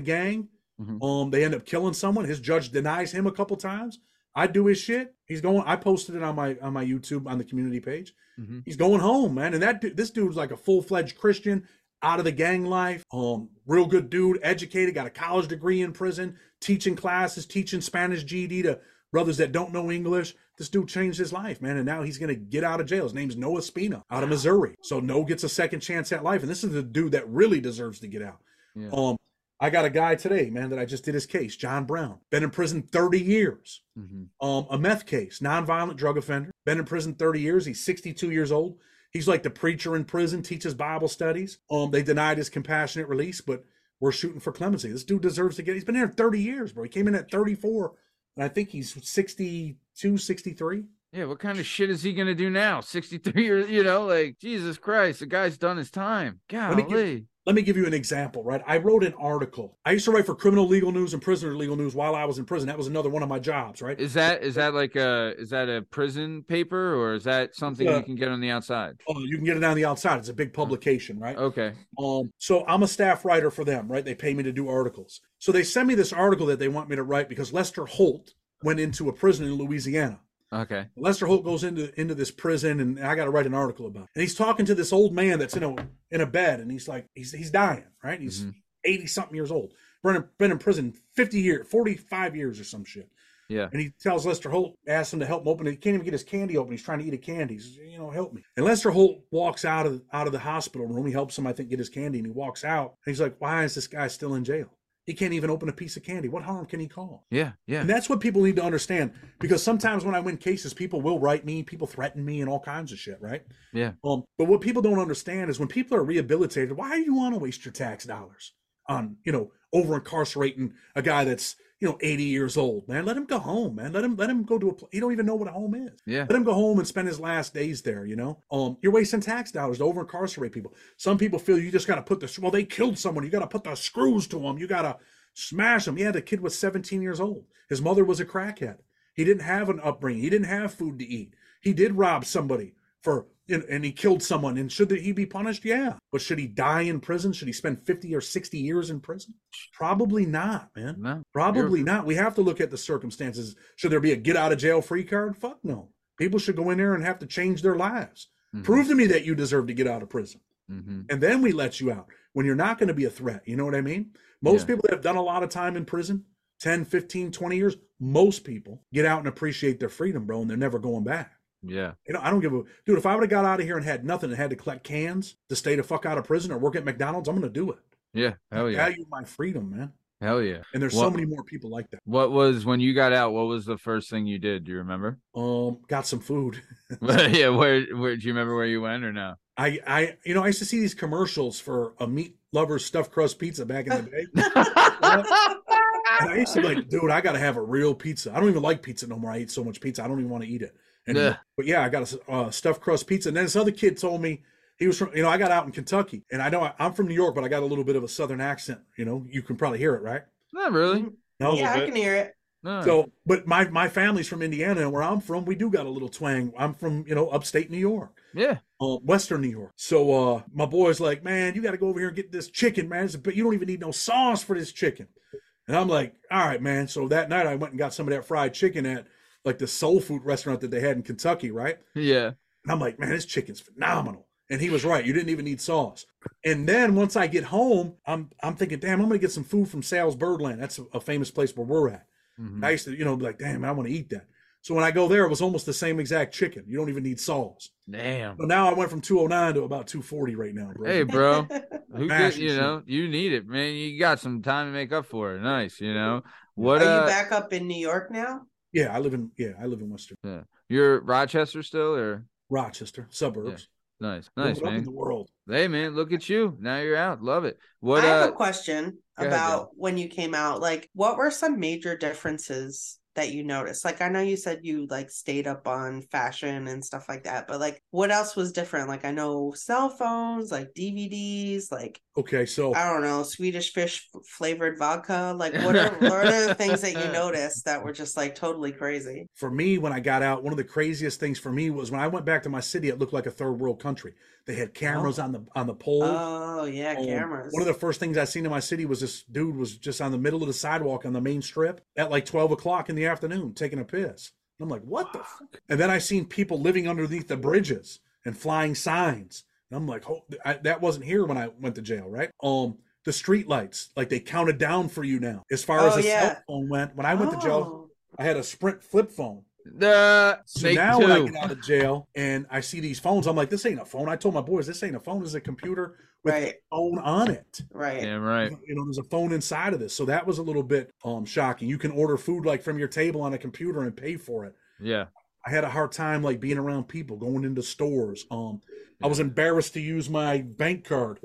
gang. Mhm. Um, they end up killing someone. His judge denies him a couple times. I do his shit. He's going. I posted it on my on my YouTube on the community page. Mhm. He's going home, man. And that this dude's like a full fledged Christian, out of the gang life. Um, real good dude, educated, got a college degree in prison, teaching classes, teaching Spanish GED to brothers that don't know English. This dude changed his life, man, and now he's gonna get out of jail. His name's Noah Spina, out of Missouri. So Noah gets a second chance at life, and this is the dude that really deserves to get out. Yeah. Um, I got a guy today, man, that I just did his case, John Brown, been in prison 30 years. Mhm. Um, a meth case, nonviolent drug offender, been in prison 30 years. He's 62 years old. He's like the preacher in prison, teaches Bible studies. Um, they denied his compassionate release, but we're shooting for clemency. This dude deserves to get. He's been there 30 years, bro. He came in at 34, and I think he's 62, 63. Yeah, what kind of shit is he gonna do now? 63 years, you know, like Jesus Christ, the guy's done his time. Golly. Let me give you an example, right? I wrote an article. I used to write for Criminal Legal News and Prisoner Legal News while I was in prison. That was another one of my jobs, right? Is that is that like a is that a prison paper or is that something Yeah. you can get on the outside? Oh, you can get it on the outside. It's a big publication, right? Okay. Um, so I'm a staff writer for them, right? They pay me to do articles. So they send me this article that they want me to write because Lester Holt went into a prison in Louisiana. Okay. Lester Holt goes into into this prison, and I got to write an article about. It. And he's talking to this old man that's in a in a bed, and he's like, he's he's dying, right? He's Mhm. eighty something years old. Been in, been in prison fifty years, forty five years or some shit. Yeah. And he tells Lester Holt, asks him to help him open it. He can't even get his candy open. He's trying to eat a candy. He says, you know, help me. And Lester Holt walks out of out of the hospital room. He helps him, I think, get his candy. And he walks out. And he's like, why is this guy still in jail? He can't even open a piece of candy. What harm can he cause? Yeah. Yeah. And that's what people need to understand. Because sometimes when I win cases, people will write me, people threaten me, and all kinds of shit, right? Yeah. Um, but what people don't understand is when people are rehabilitated, why do you want to waste your tax dollars on, you know, over incarcerating a guy that's, you know, 80 years old, man? Let him go home, man. Let him let him go to a place. You don't even know what a home is. Yeah. Let him go home and spend his last days there, you know? Um, you're wasting tax dollars to over incarcerate people. Some people feel you just gotta put the well, they killed someone, you gotta put the screws to them, you gotta smash them. Yeah, the kid was 17 years old. His mother was a crackhead. He didn't have an upbringing. He didn't have food to eat. He did rob somebody for and, and he killed someone. And should he be punished? Yeah. But should he die in prison? Should he spend 50 or 60 years in prison? Probably not, man. No. Probably not. We have to look at the circumstances. Should there be a get out of jail free card? Fuck no. People should go in there and have to change their lives. Mhm. Prove to me that you deserve to get out of prison. Mhm. And then we let you out when you're not going to be a threat. You know what I mean? Most Yeah. people that have done a lot of time in prison 10, 15, 20 years most people get out and appreciate their freedom, bro, and they're never going back. Yeah. You know, I don't give a dude. If I would have got out of here and had nothing and had to collect cans to stay the fuck out of prison or work at McDonald's, I'm going to do it. Yeah. Hell I yeah. value my freedom, man. Hell yeah. And there's so many more people like that. What was when you got out? What was the first thing you did? Do you remember? Um, got some food. *laughs* *laughs* yeah. Where? Where? Do you remember where you went or no? I, I, you know, I used to see these commercials for a meat lover's stuffed crust pizza back in the day. *laughs* I used to be like, dude, I got to have a real pizza. I don't even like pizza no more. I eat so much pizza, I don't even want to eat it. Anymore. Yeah. But yeah, I got a uh, stuffed crust pizza. And then this other kid told me he was from, you know, I got out in Kentucky, and I know I, I'm from New York, but I got a little bit of a southern accent. You know, you can probably hear it, right? Not really. No, yeah, I can hear it. No. So, but my my family's from Indiana, and where I'm from, we do got a little twang. I'm from you know upstate New York, yeah. uh, Western New York. So uh, my boy's like, man, you got to go over here and get this chicken, man. But you don't even need no sauce for this chicken. And I'm like, all right, man. So that night I went and got some of that fried chicken at like the soul food restaurant that they had in Kentucky, right? Yeah. And I'm like, man, this chicken's phenomenal. And he was right. You didn't even need sauce. And then once I get home, I'm I'm thinking, damn, I'm gonna get some food from Sal's Birdland. That's a, a famous place where we're at. Mhm. I used to, you know, be like, damn, I want to eat that. So when I go there, it was almost the same exact chicken. You don't even need sauce. Damn. So now I went from 209 to about 240 right now, bro. Hey, bro. *laughs* Who Mash you know, you need it, man. You got some time to make up for it. Nice, you know. What Are uh you back up in New York now? Yeah, I live in yeah, I live in Western Yeah. you're Rochester still or Rochester suburbs. nice, nice, Moving up in man. the world. Hey man, look at you. Now you're out. Love it. What I have uh a question go ahead, about when you came out. Like, what were some major differences that you noticed? Like, I know you said you like stayed up on fashion and stuff like that, but like, what else was different? Like, I know cell phones, like DVDs, like Okay, so I don't know, Swedish fish flavored vodka. Like, what are what are the things that you *laughs* noticed that were just like totally crazy? for me, when I got out, one of the craziest things for me was when I went back to my city, it looked like a third world country. They had cameras on the on the pole. Oh yeah, Um, cameras. One of the first things I seen in my city was this dude was just on the middle of the sidewalk on the main strip at like twelve o'clock in the afternoon taking a piss. And I'm like, what the fuck? And then I seen people living underneath the bridges and flying signs. And I'm like, oh, I, that wasn't here when I went to jail, right? Um, the street lights, like they counted down for you now. As far as Oh, the yeah. cell phone went, when I went to jail, Oh. I had a Sprint flip phone. The So Snake now when I get out of jail and I see these phones, I'm like, this ain't a phone. I told my boys, this ain't a phone. This is a computer with Right. a phone on it. Right. Damn right. You know, there's a phone inside of this. So that was a little bit um shocking. You can order food like from your table on a computer and pay for it. Yeah. I had a hard time like being around people, going into stores. Um I was embarrassed to use my bank card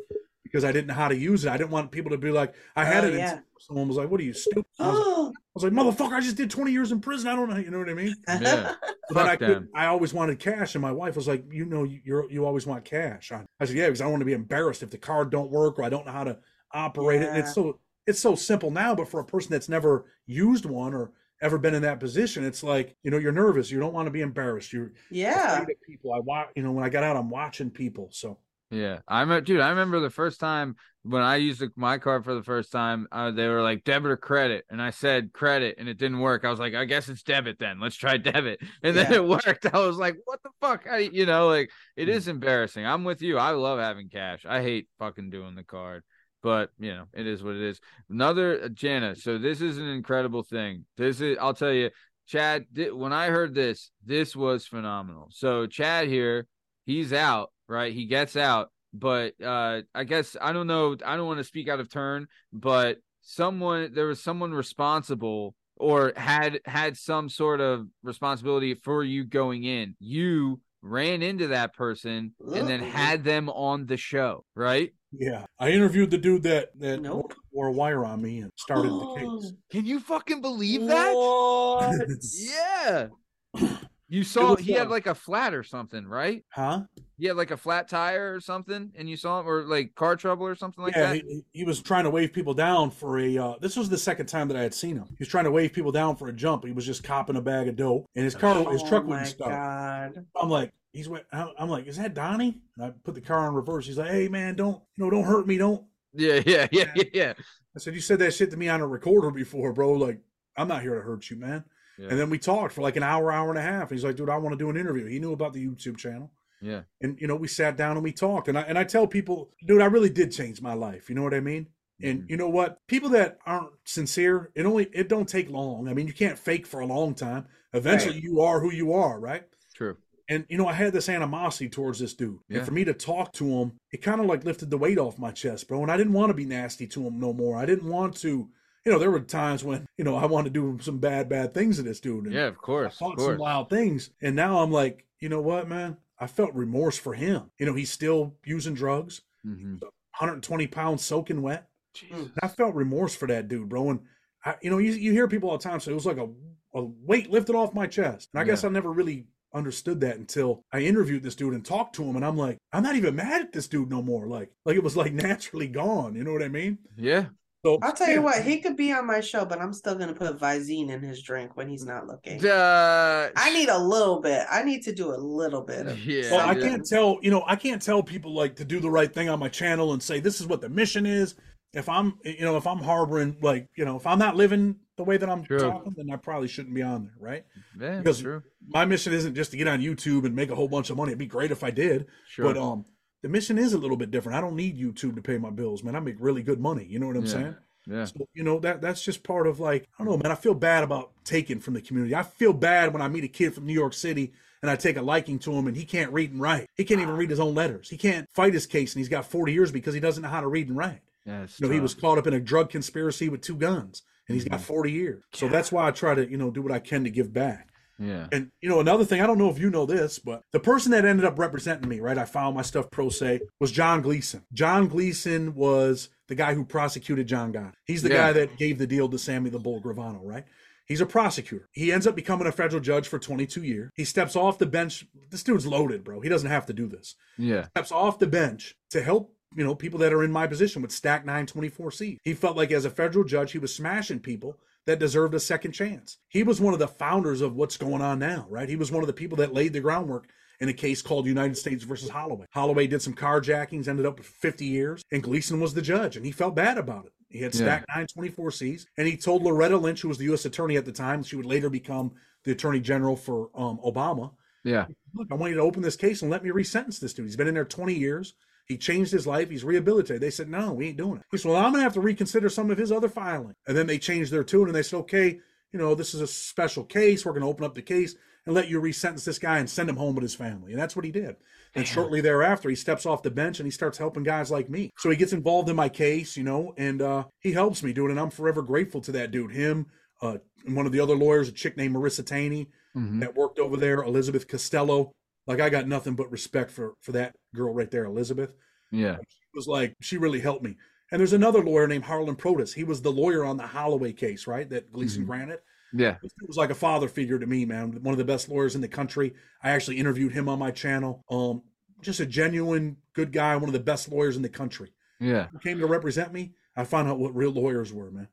because I didn't know how to use it. I didn't want people to be like, I had Oh, it. yeah. And someone was like, "What are you stupid?" I was, Oh. *gasps* I was like, "Motherfucker, I just did 20 years in prison. I don't know." You know what I mean? *laughs* Yeah. But Fuck I, could. I always wanted cash, and my wife was like, "You know, you you always want cash." I, I said, "Yeah, because I don't want to be embarrassed if the card don't work or I don't know how to operate it." And it's so it's so simple now, but for a person that's never used one or ever been in that position, it's like you know you're nervous. You don't want to be embarrassed. You're Yeah. afraid of people. I watch. You know, when I got out, I'm watching people. So Yeah, I remember, dude. I remember the first time when I used the- my card for the first time. Uh, they were like debit or credit, and I said credit, and it didn't work. I was like, I guess it's debit then. Let's try *laughs* debit, and then it worked. I was like, what the fuck? I, you know, like it Hmm. embarrassing. I'm with you. I love having cash. I hate fucking doing the card, but you know, it is what it is. Another uh, Jana. So this is an incredible thing. This is, I'll tell you, Chad. Th- when I heard this, this was phenomenal. So Chad here, he's out, right? He gets out, but uh I guess I don't know. I don't want to speak out of turn, but someone there was someone responsible or had had some sort of responsibility for you going in. You ran into that person and then had them on the show, right? yeah, I interviewed the dude that that Nope. wore a wire on me and started the case. *gasps* Can you fucking believe that? What? *laughs* Yeah. You saw was he had like a flat or something, right? Huh? He had like a flat tire or something, and you saw him, or like car trouble or something like yeah, that. he, he was trying to wave people down for a. Uh, this was the second time that I had seen him. He was trying to wave people down for a jump. He was just copping a bag of dope, and his car, his oh truck my wouldn't start. god. I'm like, he's. wa- I'm I'm like, is that Donnie? And I put the car in reverse. He's like, hey man, don't you know, don't hurt me, don't. Yeah, *laughs* yeah, yeah, yeah, yeah. I said, you said that shit to me on a recorder before, bro. Like, I'm not here to hurt you, man. Yeah. And then we talked for like an hour, hour and a half. And He's like, dude, I want to do an interview. He knew about the YouTube channel. Yeah. and you know we sat down and we talked and I and I tell people, dude, I really did change my life. You know what I mean? And Mhm. you know what? People that aren't sincere, it only it don't take long. I mean, you can't fake for a long time. Eventually, Right. you are who you are, right? True. And you know, I had this animosity towards this dude, Yeah. and for me to talk to him, it kind of like lifted the weight off my chest, bro. And I didn't want to be nasty to him no more. I didn't want to. You know, there were times when you know I wanted to do some bad, bad things to this dude. And Yeah, of I course, of thought some wild things. And now I'm like, you know what, man? I felt remorse for him. You know, he's still using drugs, Mhm. 120 pounds soaking wet. Jesus. I felt remorse for that dude, bro. And I, you know, you, you hear people all the time say it was like a, a weight lifted off my chest. And I guess I never really understood that until I interviewed this dude and talked to him. And I'm like, I'm not even mad at this dude no more. Like, like it was like *laughs* naturally gone. You know what I mean? Yeah. So I'll tell you what, he could be on my show, but I'm still gonna put Visine in his drink when he's not looking. Uh, I need a little bit. I need to do a little bit of Yeah. Well, I can't tell, you know, I can't tell people like to do the right thing on my channel and say this is what the mission is. If I'm, you know, if I'm harboring like, you know, if I'm not living the way that I'm True. talking, then I probably shouldn't be on there, right? Yeah, Because true. my mission isn't just to get on YouTube and make a whole bunch of money. It'd be great if I did, Sure. but um, the mission is a little bit different. I don't need YouTube to pay my bills, man. I make really good money. You know what I'm Yeah. saying? yeah. So, you know that that's just part of like I don't know, man. I feel bad about taking from the community. I feel bad when I meet a kid from New York City and I take a liking to him and he can't read and write. He can't even read his own letters. He can't fight his case and he's got 40 years because he doesn't know how to read and write. Yeah, You know, he was caught up in a drug conspiracy with two guns and he's got mm. 40 years. So that's why I try to, you know, do what I can to give back. Yeah. And you know, another thing, I don't know if you know this, but the person that ended up representing me, right? I filed my stuff pro se, was John Gleeson. John Gleeson was the guy who prosecuted John Gotti. He's the Yeah. guy that gave the deal to Sammy the Bull Gravano, right? He's a prosecutor. He ends up becoming a federal judge for 22 years. He steps off the bench. This dude's loaded, bro. He doesn't have to do this. Yeah. Steps off the bench to help, you know, people that are in my position with Stack 924C. He felt like as a federal judge, he was smashing people that deserved a second chance. He was one of the founders of what's going on now, right? He was one of the people that laid the groundwork in a case called United States versus Holloway. Holloway did some carjackings, ended up with 50 years, and Gleeson was the judge, and he felt bad about it. He had Yeah. stacked 924Cs, and he told Loretta Lynch, who was the U.S. attorney at the time, she would later become the attorney general for um, Obama. Yeah. Look, I want you to open this case and let me resentence this dude. He's been in there 20 years. He changed his life. He's rehabilitated. They said, no, we ain't doing it. He said, well, I'm going to have to reconsider some of his other filing. And then they changed their tune and they said, okay, you know, this is a special case. We're going to open up the case and let you resentence this guy and send him home with his family. And that's what he did. And shortly thereafter, he steps off the bench and he starts helping guys like me. So he gets involved in my case, you know, and uh, he helps me do it. And I'm forever grateful to that dude. Him, uh, and one of the other lawyers, a chick named Marissa Taney Mhm. that worked over there, Elizabeth Costello. Like I got nothing but respect for for that girl right there, Elizabeth. Yeah. She was like she really helped me. And there's another lawyer named Harlan Protass. He was the lawyer on the Holloway case, right? That Gleeson Mhm. granted. Yeah. He was like a father figure to me, man. One of the best lawyers in the country. I actually interviewed him on my channel. Um, just a genuine good guy, one of the best lawyers in the country. Yeah. Who came to represent me? I found out what real lawyers were, man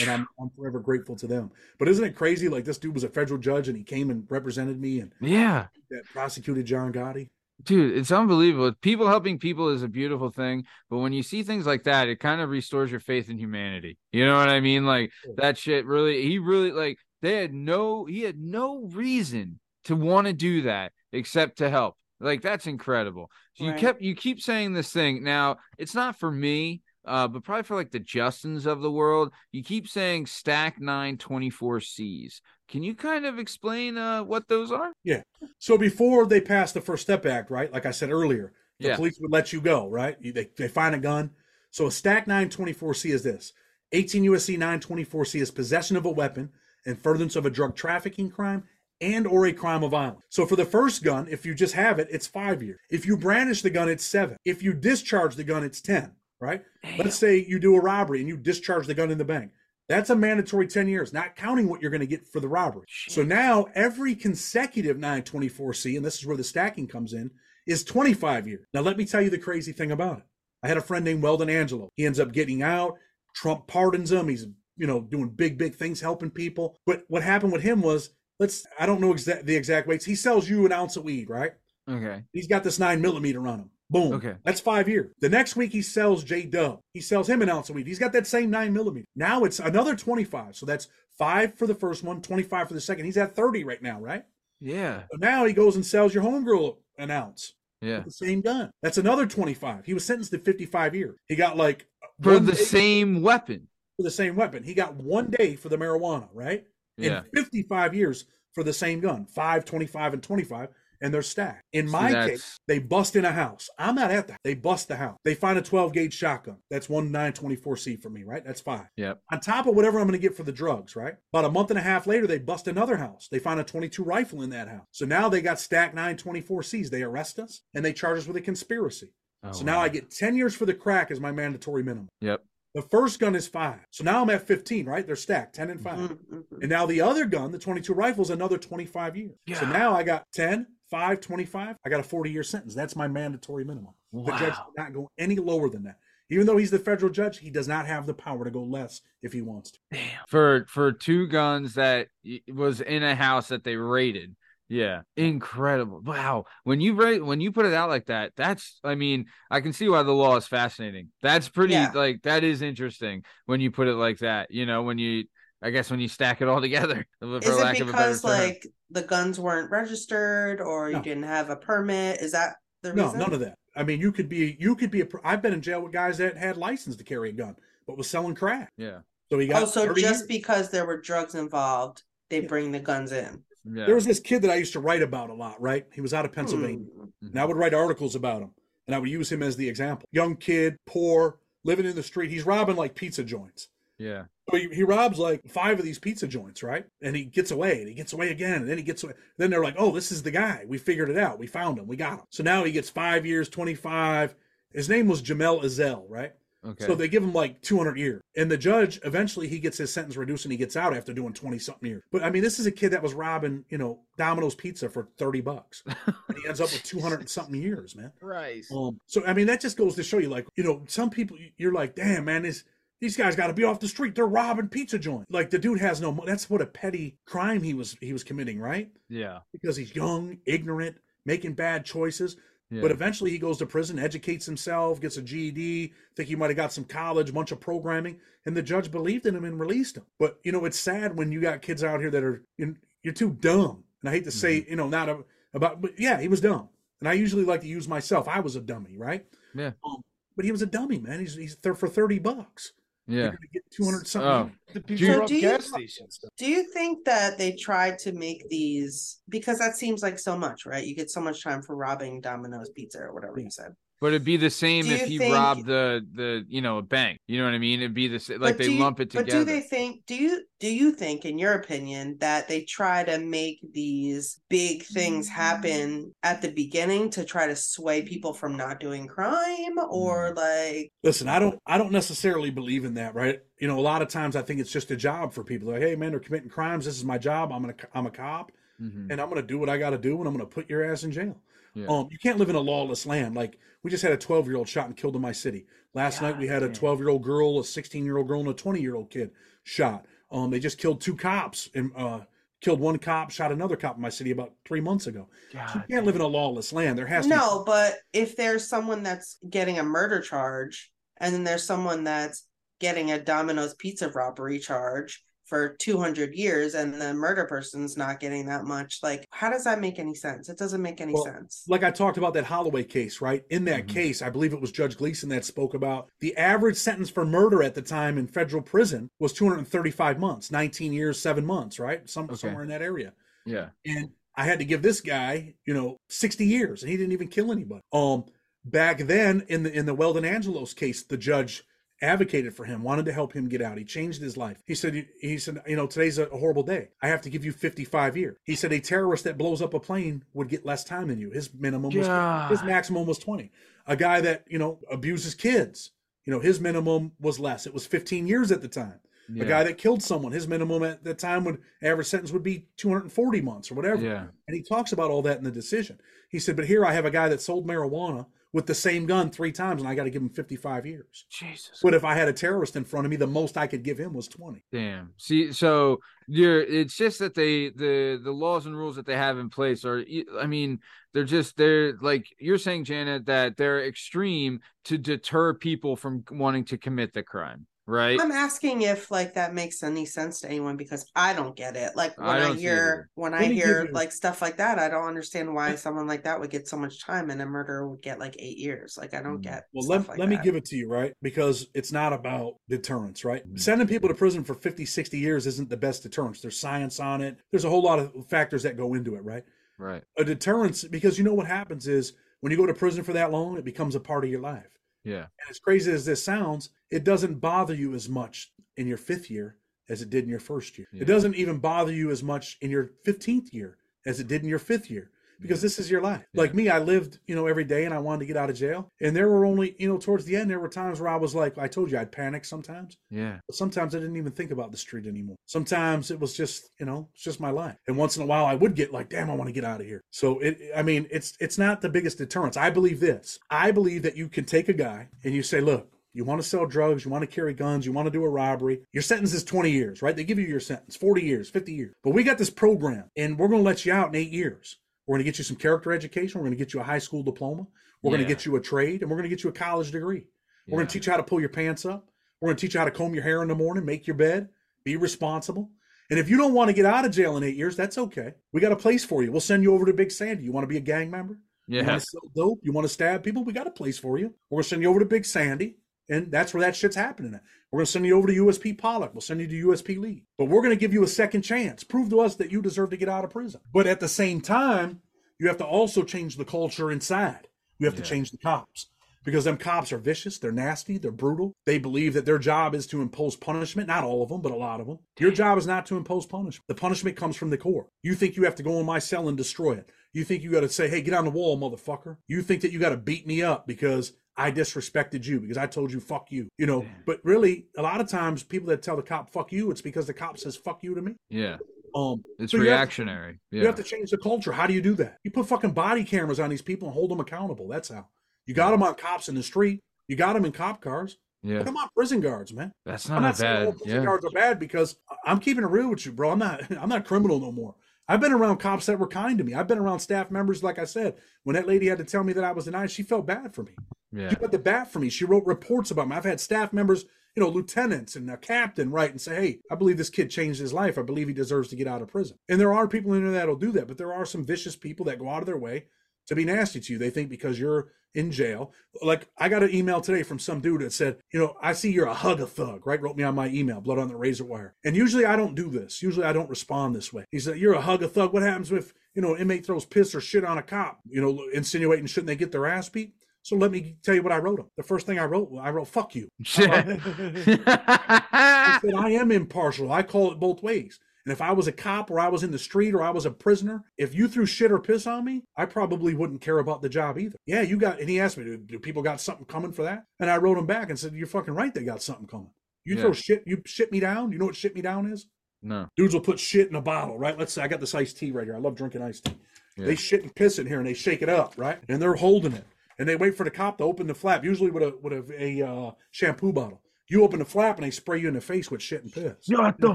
and I'm, I'm forever grateful to them. But isn't it crazy? Like this dude was a federal judge and he came and represented me and Yeah. that prosecuted John Gotti. Dude, it's unbelievable. People helping people is a beautiful thing, but when you see things like that, it kind of restores your faith in humanity. You know what I mean? Like that shit really he really like they had no he had no reason to want to do that except to help. Like that's incredible. So you kept you keep saying this thing. Now, it's not for me, uh, but probably for like the Justins of the world. You keep saying stack 924 Cs. Can you kind of explain uh what those are? Yeah. So before they passed the First Step Act, right? Like I said earlier, the Yeah. police would let you go, right? They, they find a gun. So a stack 924C is this 18 USC 924C is possession of a weapon and furtherance of a drug trafficking crime and or a crime of violence. So for the first gun, if you just have it, it's five years. If you brandish the gun, it's seven. If you discharge the gun, it's 10, right? Let's say you do a robbery and you discharge the gun in the bank. That's a mandatory 10 years, not counting what you're going to get for the robbery. So now every consecutive 924C, and this is where the stacking comes in, is 25 years. Now, let me tell you the crazy thing about it. I had a friend named Weldon Angelo. He ends up getting out. Trump pardons him. He's, you know, doing big, big things, helping people. But what happened with him was, let's, I don't know exa- the exact weights. He sells you an ounce of weed, right? Okay. He's got this nine millimeter on him. Boom. Okay. That's five years. The next week he sells J Dub. He sells him an ounce of weed. He's got that same nine millimeter. Now it's another 25. So that's five for the first one, 25 for the second. He's at 30 right now, right? Yeah. So now he goes and sells your homegirl an ounce. Yeah. The same gun. That's another 25. He was sentenced to 55 years. He got like For the same weapon. for the same weapon. He got one day for the marijuana, right? Yeah. And 55 years for the same gun. 5, 25, and 25. And they're stacked. In See, my that's- case, they bust in a house. I'm not at that. They bust the house. They find a 12 gauge shotgun. That's one 924C for me, right? That's five. Yep. On top of whatever I'm going to get for the drugs, right? About a month and a half later, they bust another house. They find a 22 rifle in that house. So now they got stacked 924Cs. They arrest us and they charge us with a conspiracy. Oh, so now. I get 10 years for the crack as my mandatory minimum. Yep. The first gun is five. So now I'm at 15, right? They're stacked, 10 and 5 Mhm, mhm. And now the other gun, the 22 rifle, is another 25 years. So now I got 10, 5, 25. I got a 40 year sentence. That's my mandatory minimum. The judge Wow. cannot go any lower than that. Even though he's the federal judge, he does not have the power to go less if he wants to. Damn. for for two guns that was in a house that they raided. Yeah, incredible. Wow. When you rate when you put it out like that, that's I mean, I can see why the law is fascinating. That's pretty Yeah. like that is interesting when you put it like that, you know, when you I guess when you stack it all together, *laughs* for Is it lack of a better because term. like the guns weren't registered or you didn't have a permit? Is that the No, reason? No, none of that. I mean, you could be, you could be a. pr- I've been in jail with guys that had license to carry a gun, but was selling crack. Yeah. So he got. Oh, so just years. because there were drugs involved, they Yeah. bring the guns in. Yeah. There was this kid that I used to write about a lot. Right, he was out of Pennsylvania. Hmm. and I would write articles about him, and I would use him as the example. Young kid, poor, living in the street. He's robbing like pizza joints. yeah. So he, he robs like five of these pizza joints, right? And he gets away, and he gets away again, and then he gets away. Then they're like, "Oh, this is the guy. We figured it out. We found him. We got him." So now he gets five years, twenty-five. His name was Jamel Azel, right? Okay. So they give him like 200 years. And the judge, eventually, he gets his sentence reduced and he gets out after doing 20 something years. But I mean, this is a kid that was robbing, you know, Domino's Pizza for 30 bucks. *laughs* and he ends up with 200 and something years, man. Right. Um, so I mean, that just goes to show you, like, you know, some people you're like, damn, man, this these guys got to be off the street. They're robbing pizza joints. Like the dude has no. mo- That's what a petty crime he was he was committing, right? yeah. Because he's young, ignorant, making bad choices. Yeah. But eventually, he goes to prison, educates himself, gets a GED. Think he might have got some college, bunch of programming, and the judge believed in him and released him. But you know, it's sad when you got kids out here that are you're, you're too dumb. And I hate to say, Mm-hmm. you know, not a, about, but yeah, he was dumb. And I usually like to use myself. I was a dummy, right? Yeah. Um, but he was a dummy, man. He's he's there for thirty bucks. Yeah. You're gonna get two hundred something. Oh. The people Do you- do you- stations. Do you think that they tried to make these because that seems like so much, right? You get so much time for robbing Domino's pizza or whatever you said. But it'd be the same Do if he think- robbed the the you know a bank. You know what I mean? It'd be the same. like they do you- lump it together. But do they think do you do you think in your opinion that they try to make these big things happen at the beginning to try to sway people from not doing crime or like Listen, I don't I don't necessarily believe in that, right? You know, a lot of times I think it's just a job for people. Like, hey man, they're committing crimes. This is my job. I'm gonna I'm a cop, Mhm. and I'm gonna do what I got to do, and I'm gonna put your ass in jail. Yeah. Um, you can't live in a lawless land. Like we just had a 12 year old shot and killed in my city. Last night we had a 12 year old girl, a 16 year old girl, and a 20 year old kid shot. Um, they just killed two cops and uh, killed one cop, shot another cop in my city about three months ago. So you can't live in a lawless land. There has to no, but if there's someone that's getting a murder charge and then there's someone that's getting a Domino's pizza robbery charge for 200 years and the murder person's not getting that much, like how does that make any sense? It doesn't make any Well, sense. like I talked about that Holloway case, right? In that Mhm. case, I believe it was Judge Gleeson that spoke about the average sentence for murder at the time in federal prison was 235 months, 19 years, seven months, right? Some Okay. somewhere in that area. Yeah. And I had to give this guy, you know, 60 years, and he didn't even kill anybody. Um, back then in the in the Weldon Angelos case, the judge advocated for him, wanted to help him get out. He changed his life. He said, he said, you know, today's a horrible day. I have to give you 55 years. He said a terrorist that blows up a plane would get less time than you. His minimum was God. his maximum was 20. A guy that, you know, abuses kids, you know, his minimum was less. It was 15 years at the time. Yeah. A guy that killed someone, his minimum at that time would average sentence would be 240 months or whatever. Yeah. And he talks about all that in the decision. He said, but here I have a guy that sold marijuana with the same gun three times, and I got to give him 55 years. Jesus. But if I had a terrorist in front of me, the most I could give him was 20. Damn. See, so you're it's just that they the the laws and rules that they have in place are I mean, they're just they're like you're saying Janet that they're extreme to deter people from wanting to commit the crime, right? I'm asking if like that makes any sense to anyone because I don't get it. Like when I I, don't see it either. hear when I Let me give hear you- like stuff like that, I don't understand why someone like that would get so much time and a murderer would get like eight years. Like I don't Mm. get. Well, let, like let me give it to you, right? Because it's not about deterrence, right? Mhm. Sending people to prison for 50, 60 years isn't the best deterrence. There's science on it. There's a whole lot of factors that go into it, right? Right. A deterrence, because you know what happens is when you go to prison for that long, it becomes a part of your life. Yeah. And as crazy as this sounds, it doesn't bother you as much in your fifth year as it did in your first year. Yeah. It doesn't even bother you as much in your 15th year as it did in your fifth year because this is your life. Like me, I lived, you know, every day and I wanted to get out of jail. And there were only, you know, towards the end, there were times where I was like, I told you I'd panic sometimes. Yeah. But sometimes I didn't even think about the street anymore. Sometimes it was just, you know, it's just my life. And once in a while I would get like, damn, I want to get out of here. So it I mean, it's it's not the biggest deterrence. I believe this. I believe that you can take a guy and you say, look, you want to sell drugs, you want to carry guns, you want to do a robbery. Your sentence is 20 years, right? They give you your sentence, 40 years, 50 years. But we got this program and we're going to let you out in 8 years. We're going to get you some character education, we're going to get you a high school diploma, we're going to get you a trade, and we're going to get you a college degree. We're going to teach you how to pull your pants up. We're going to teach you how to comb your hair in the morning, make your bed, be responsible. And if you don't want to get out of jail in eight years, that's okay. We got a place for you. We'll send you over to Big Sandy. You want to be a gang member? You Yeah. want to sell dope? You want to stab people? We got a place for you. We're going to send you over to Big Sandy. And that's where that shit's happening at. We're going to send you over to USP Pollock. We'll send you to USP Lee. But we're going to give you a second chance. Prove to us that you deserve to get out of prison. But at the same time, you have to also change the culture inside. You have to change the cops because them cops are vicious, they're nasty, they're brutal. They believe that their job is to impose punishment. Not all of them, but a lot of them. Your job is not to impose punishment. The punishment comes from the core. You think you have to go in my cell and destroy it. You think you got to say, "Hey, get on the wall, motherfucker." You think that you got to beat me up because I disrespected you because I told you fuck you. You know, but really a lot of times people that tell the cop fuck you, it's because the cop says fuck you to me. Yeah. Um It's so you have to- reactionary. you have to change the culture. How do you do that? You put fucking body cameras on these people and hold them accountable. That's how. You got them on cops in the street. You got them in cop cars. Yeah. Put them on prison guards, man. That's not, I'm not, a saying all prison Yeah. guards are bad because I'm keeping it real with you, bro. I'm not. *laughs* I'm not criminal no more. I've been around cops that were kind to me. I've been around staff members, like I said, when that lady had to tell me that I was denied, she felt bad for me. Yeah. She got the bat for me. She wrote reports about me. I've had staff members, you know, lieutenants and a captain write and say, hey, I believe this kid changed his life. I believe he deserves to get out of prison. And there are people in there that'll do that, but there are some vicious people that go out of their way to be nasty to you. They think because you're in jail. Like I got an email today from some dude that said, you know, I see you're a hug a thug, right? Wrote me on my email, blood on the razor wire. And usually I don't do this. Usually I don't respond this way. He said, You're a hug a thug. What happens if, you know, inmate throws piss or shit on a cop, you know, insinuating shouldn't they get their ass beat? So let me tell you what I wrote him. The first thing I wrote, I wrote, fuck you. *laughs* I said, I am impartial. I call it both ways. And if I was a cop or I was in the street or I was a prisoner, if you threw shit or piss on me, I probably wouldn't care about the job either. Yeah, you got, and he asked me, do, do people got something coming for that? And I wrote him back and said, You're fucking right, they got something coming. You Yeah. throw shit, you shit me down. You know what shit me down is? no. Dudes will put shit in a bottle, right? Let's say I got this iced tea right here. I love drinking iced tea. Yeah. They shit and piss in here and they shake it up, right? And they're holding it. And they wait for the cop to open the flap, usually with a with a, a uh, shampoo bottle. You open the flap and they spray you in the face with shit and piss Shut the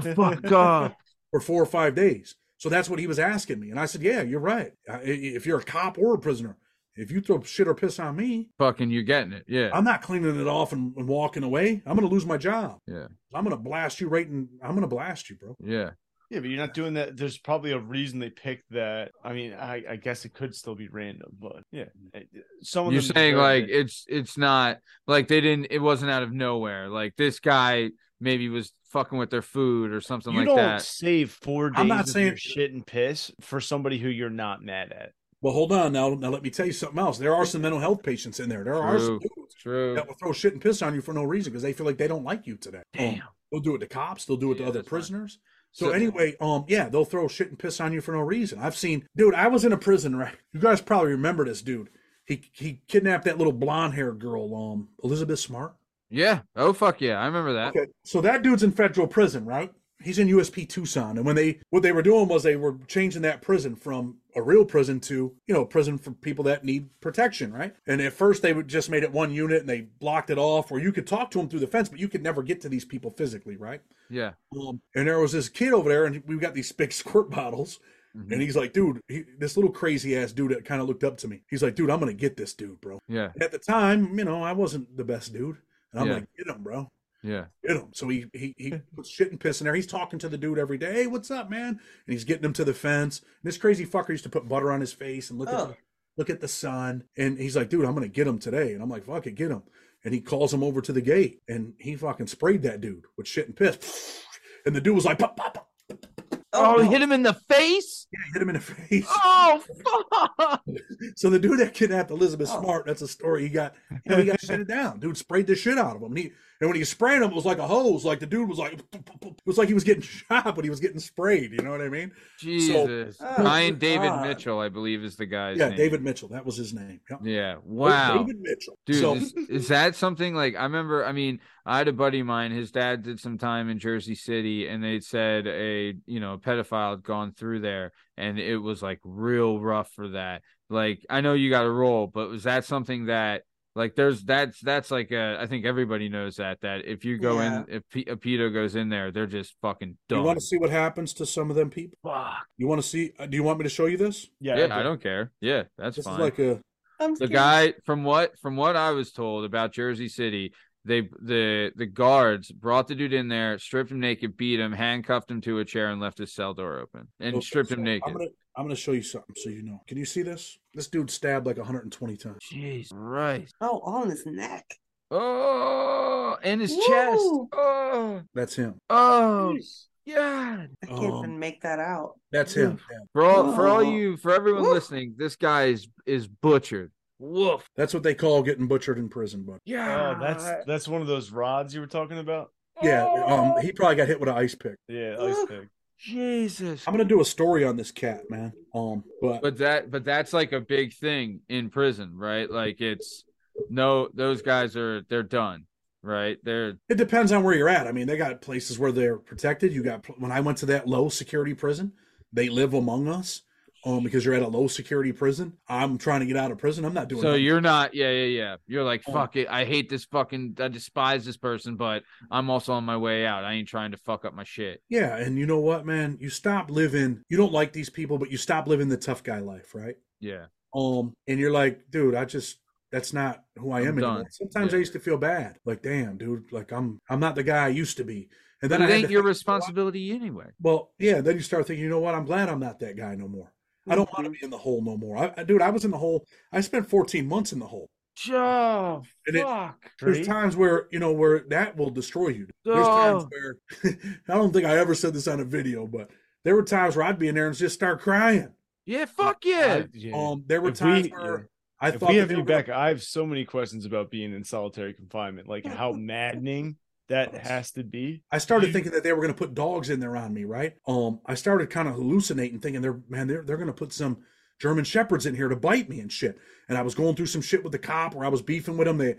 fuck up. *laughs* for four or five days. So that's what he was asking me. And I said, Yeah, you're right. If you're a cop or a prisoner, if you throw shit or piss on me, Fucking, you're getting it. Yeah. I'm not cleaning it off and, and walking away. I'm going to lose my job. Yeah. I'm going to blast you right in. I'm going to blast you, bro. Yeah. Yeah, but you're not doing that. There's probably a reason they picked that. I mean, I, I guess it could still be random, but yeah, some of You're them saying like it. it's it's not like they didn't it wasn't out of nowhere. Like this guy maybe was fucking with their food or something you like don't that. save four days I'm not of saying- your shit and piss for somebody who you're not mad at. Well, hold on now. Now let me tell you something else. There are some mental health patients in there. There are some True. dudes True. that will throw shit and piss on you for no reason because they feel like they don't like you today. Damn. They'll do it to cops. They'll do it to other fine. prisoners. So, So- anyway, um, yeah, they'll throw shit and piss on you for no reason. I've seen, dude. I was in a prison, right? You guys probably remember this dude. He he kidnapped that little blonde haired girl, um, Elizabeth Smart. Yeah. Oh fuck yeah. I remember that. Okay, so that dude's in federal prison, right? He's in USP Tucson, and when they what they were doing was they were changing that prison from a real prison to you know a prison for people that need protection, right? And at first they would just made it one unit and they blocked it off, where you could talk to them through the fence, but you could never get to these people physically, right? Yeah. Um, and there was this kid over there, and we got these big *laughs* squirt bottles. Mhm. And he's like, dude, he, this little crazy ass dude that kind of looked up to me. He's like, dude, I'm gonna get this dude, bro. Yeah. At the time, you know, I wasn't the best dude, and I'm Yeah. like, get him, bro Yeah. get him. So he he he puts shit and piss in there. He's talking to the dude every day. Hey, what's up, man? And he's getting him to the fence. And this crazy fucker used to put butter on his face and look at Oh. the, look at the sun. And he's like, dude, I'm gonna get him today. And I'm like, fuck it, get him. And he calls him over to the gate, and he fucking sprayed that dude with shit and piss. And the dude was like, pop, pop, pop. Oh, oh no. hit him in the face. Yeah, hit him in the face. Oh fuck. *laughs* So the dude that kidnapped Elizabeth Oh. Smart, that's a story. He got, you know, he got *laughs* shit it down. Dude sprayed the shit out of him. And, he, and when he sprayed him, it was like a hose. Like the dude was like, It was like he was getting *laughs* shot, but he was getting sprayed. You know what I mean? Jesus. Oh, Brian David God. Mitchell, I believe, is the guy's yeah, name. David Mitchell. That was his name. Yep. Yeah. Wow. David Mitchell. Dude, so is, is that something like I remember? I mean, I had a buddy of mine. His dad did some time in Jersey City, and they said a you know pedophile had gone through there, and it was like real rough for that. Like I know you got to roll, but was that something that like there's that's that's like a, I think everybody knows that that if you go Yeah. in if P- a pedo goes in there, they're just fucking dumb. you want to see what happens to some of them people? Fuck. You want to see? uh, Do you want me to show you this? Yeah, Yeah, I don't care. Yeah, that's This fine. is like a I'm the scared. guy from what from what I was told about Jersey City, they the the guards brought the dude in there, stripped him naked, beat him, handcuffed him to a chair, and left his cell door open and Okay, stripped so him naked. I'm gonna I'm gonna show you something so you know. Can you see this? This dude stabbed like 120 times. Jeez, right. Oh, on his neck. Oh, and his chest. Oh, That's him. oh, yeah. I can't Um, even make that out. That's him. Yeah. For all for all you for everyone Woo. listening, this guy is is butchered. Woof. That's what they call getting butchered in prison, but Yeah. Oh, that's that's one of those rods you were talking about. yeah, um, he probably got hit with an ice pick. Yeah, ice pick. Jesus. I'm gonna do a story on this cat, man. Um, but but that but that's like a big thing in prison right like it's no those guys are they're done right they're it depends on where you're at. I mean, they got places where they're protected. You got when I went to that low security prison, they live among us. Um, because you're at a low security prison. I'm trying to get out of prison. I'm not doing. so you're not yeah yeah yeah you're like Oh. fuck it i hate this fucking i despise this person but i'm also on my way out i ain't trying to fuck up my shit Yeah, and you know what, man? You stop living. You don't like these people, but you stop living the tough guy life, right? yeah Um, and you're like, dude, I just that's not who I am anymore. Sometimes Yeah. I used to feel bad, like, damn, dude, like I'm I'm not the guy I used to be. And then it I ain't your think, responsibility anyway Well, yeah, then you start thinking, you know what? I'm glad I'm not that guy no more. I don't want to be in the hole no more. I, I, dude, I was in the hole. I spent 14 months in the hole. oh And it- fuck There's Great. times where you know where that will destroy you. There's times where *laughs* I don't think I ever said this on a video, but there were times where I'd be in there and just start crying. yeah fuck yeah I- yeah. Um, there were If times we- where yeah. I if thought we have they you were gonna- I have so many questions about being in solitary confinement, like how *laughs* maddening that has to be. I started thinking that they were going to put dogs in there on me, right? Um, I started kind of hallucinating, thinking they're man, they're they're going to put some German shepherds in here to bite me and shit. And I was going through some shit with the cop where I was beefing with them. They,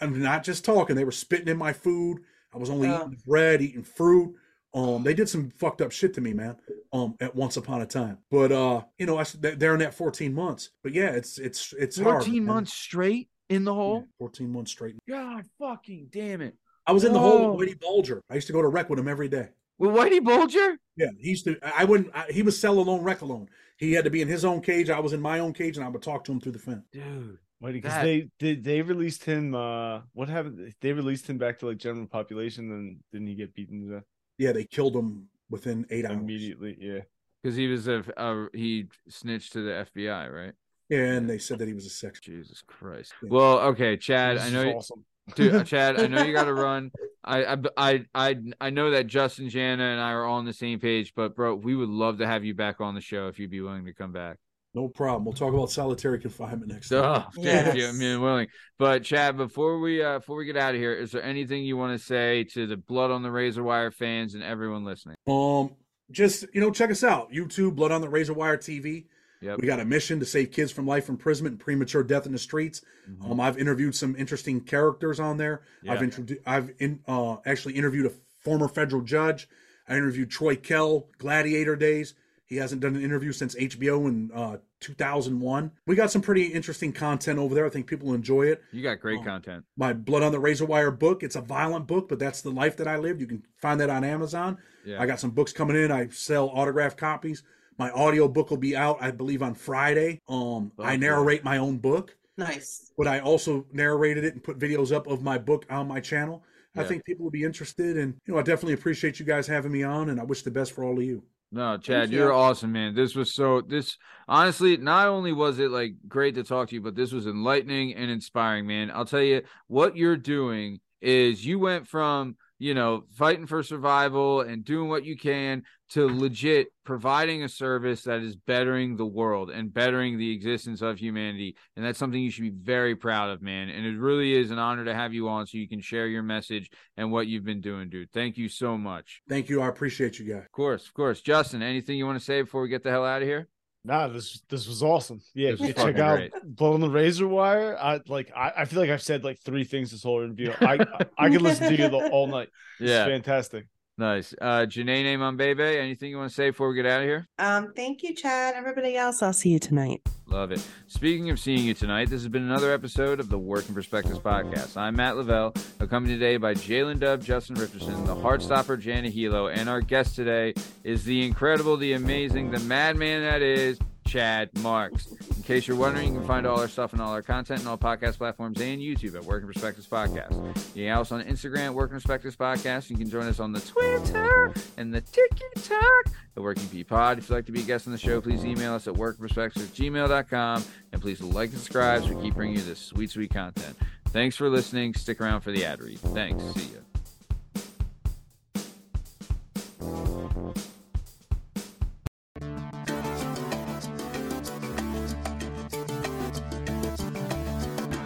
I'm not just talking; they were spitting in my food. I was only eating bread, eating fruit. Um, they did some fucked up shit to me, man. Um, at once upon a time, but uh, you know, I they're in that 14 months. But yeah, it's it's it's hard, 14 man. months straight in the Yeah, hole 14 months straight. god fucking damn it I was in the hole with Whitey Bulger. I used to go to rec with him every day. with whitey bulger Yeah, he used to. I I wouldn't. I, he was cell alone, rec alone. He had to be in his own cage. I was in my own cage, and I would talk to him through the fence. dude Wait, because That- they did they released him. uh What happened? They released him back to like general population, and didn't he get beaten to death Yeah, they killed him within eight hours. immediately? Yeah. because he was a, a he snitched to the FBI, right? Yeah, and they said that he was a sex. Jesus Christ. Yeah. Well, okay, Chad. This I is know, awesome. Dude, uh, *laughs* Chad. I know you got to run. I, I, I, I, I know that Justin, Jana, and I are all on the same page. But bro, we would love to have you back on the show if you'd be willing to come back. No problem. We'll talk about solitary confinement next time. Oh, *laughs* yeah, I mean, willing. But Chad, before we, uh, before we get out of here, is there anything you want to say to the Blood on the Razor Wire fans and everyone listening? Um, just you know, check us out. YouTube, Blood on the Razor Wire TV. Yep. We got a mission to save kids from life imprisonment and premature death in the streets. Mhm. Um, I've interviewed some interesting characters on there. I've Yeah. introduced. I've in, uh, actually interviewed a former federal judge. I interviewed Troy Kell, Gladiator days. He hasn't done an interview since HBO in uh, 2001. We got some pretty interesting content over there. I think people enjoy it. You got great Oh. content. My Blood on the Razor Wire book. It's a violent book, but that's the life that I lived. You can find that on Amazon. Yeah. I got some books coming in. I sell autographed copies. My audio book will be out, I believe, on Friday. Um, I narrate my own book Nice. but I also narrated it and put videos up of my book on my channel. I think people will be interested, and you know, I definitely appreciate you guys having me on, and I wish the best for all of you. No, Chad, you. you're awesome, man. This was so this honestly, not only was it like great to talk to you, but this was enlightening and inspiring, man. I'll tell you what you're doing is you went from you know, fighting for survival and doing what you can to legit providing a service that is bettering the world and bettering the existence of humanity. And that's something you should be very proud of, man. And it really is an honor to have you on so you can share your message and what you've been doing, dude. Thank you so much. Thank you. I appreciate you guys. Of course, of course. Justin, anything you want to say before we get the hell out of here? Nah, this this was awesome. Yeah, was check out great. Blow the Razor Wire. I like. I, I feel like I've said like three things this whole interview. I I, *laughs* I could listen to you the, all night. It's Yeah. fantastic. Nice. Uh Janae name on Bebe. Anything you want to say before we get out of here? Um, thank you, Chad. Everybody else, I'll see you tonight. Love it. Speaking of seeing you tonight, this has been another episode of the Working Perspectives podcast. I'm Matt Lavelle, accompanied today by Jalen Dub, Justin Richardson, the Heartstopper, Jana Hilo, and our guest today is the incredible, the amazing, the madman that is Chad Marks. In case you're wondering, you can find all our stuff and all our content and all podcast platforms and YouTube at Working Perspectives Podcast. You can also on Instagram, Working Perspectives Podcast. You can join us on the Twitter and the TikTok at Working P Pod. If you'd like to be a guest on the show, please email us at workingperspectives@gmail.com and please like and subscribe so we keep bringing you this sweet, sweet content. Thanks for listening. Stick around for the ad read. Thanks. See ya.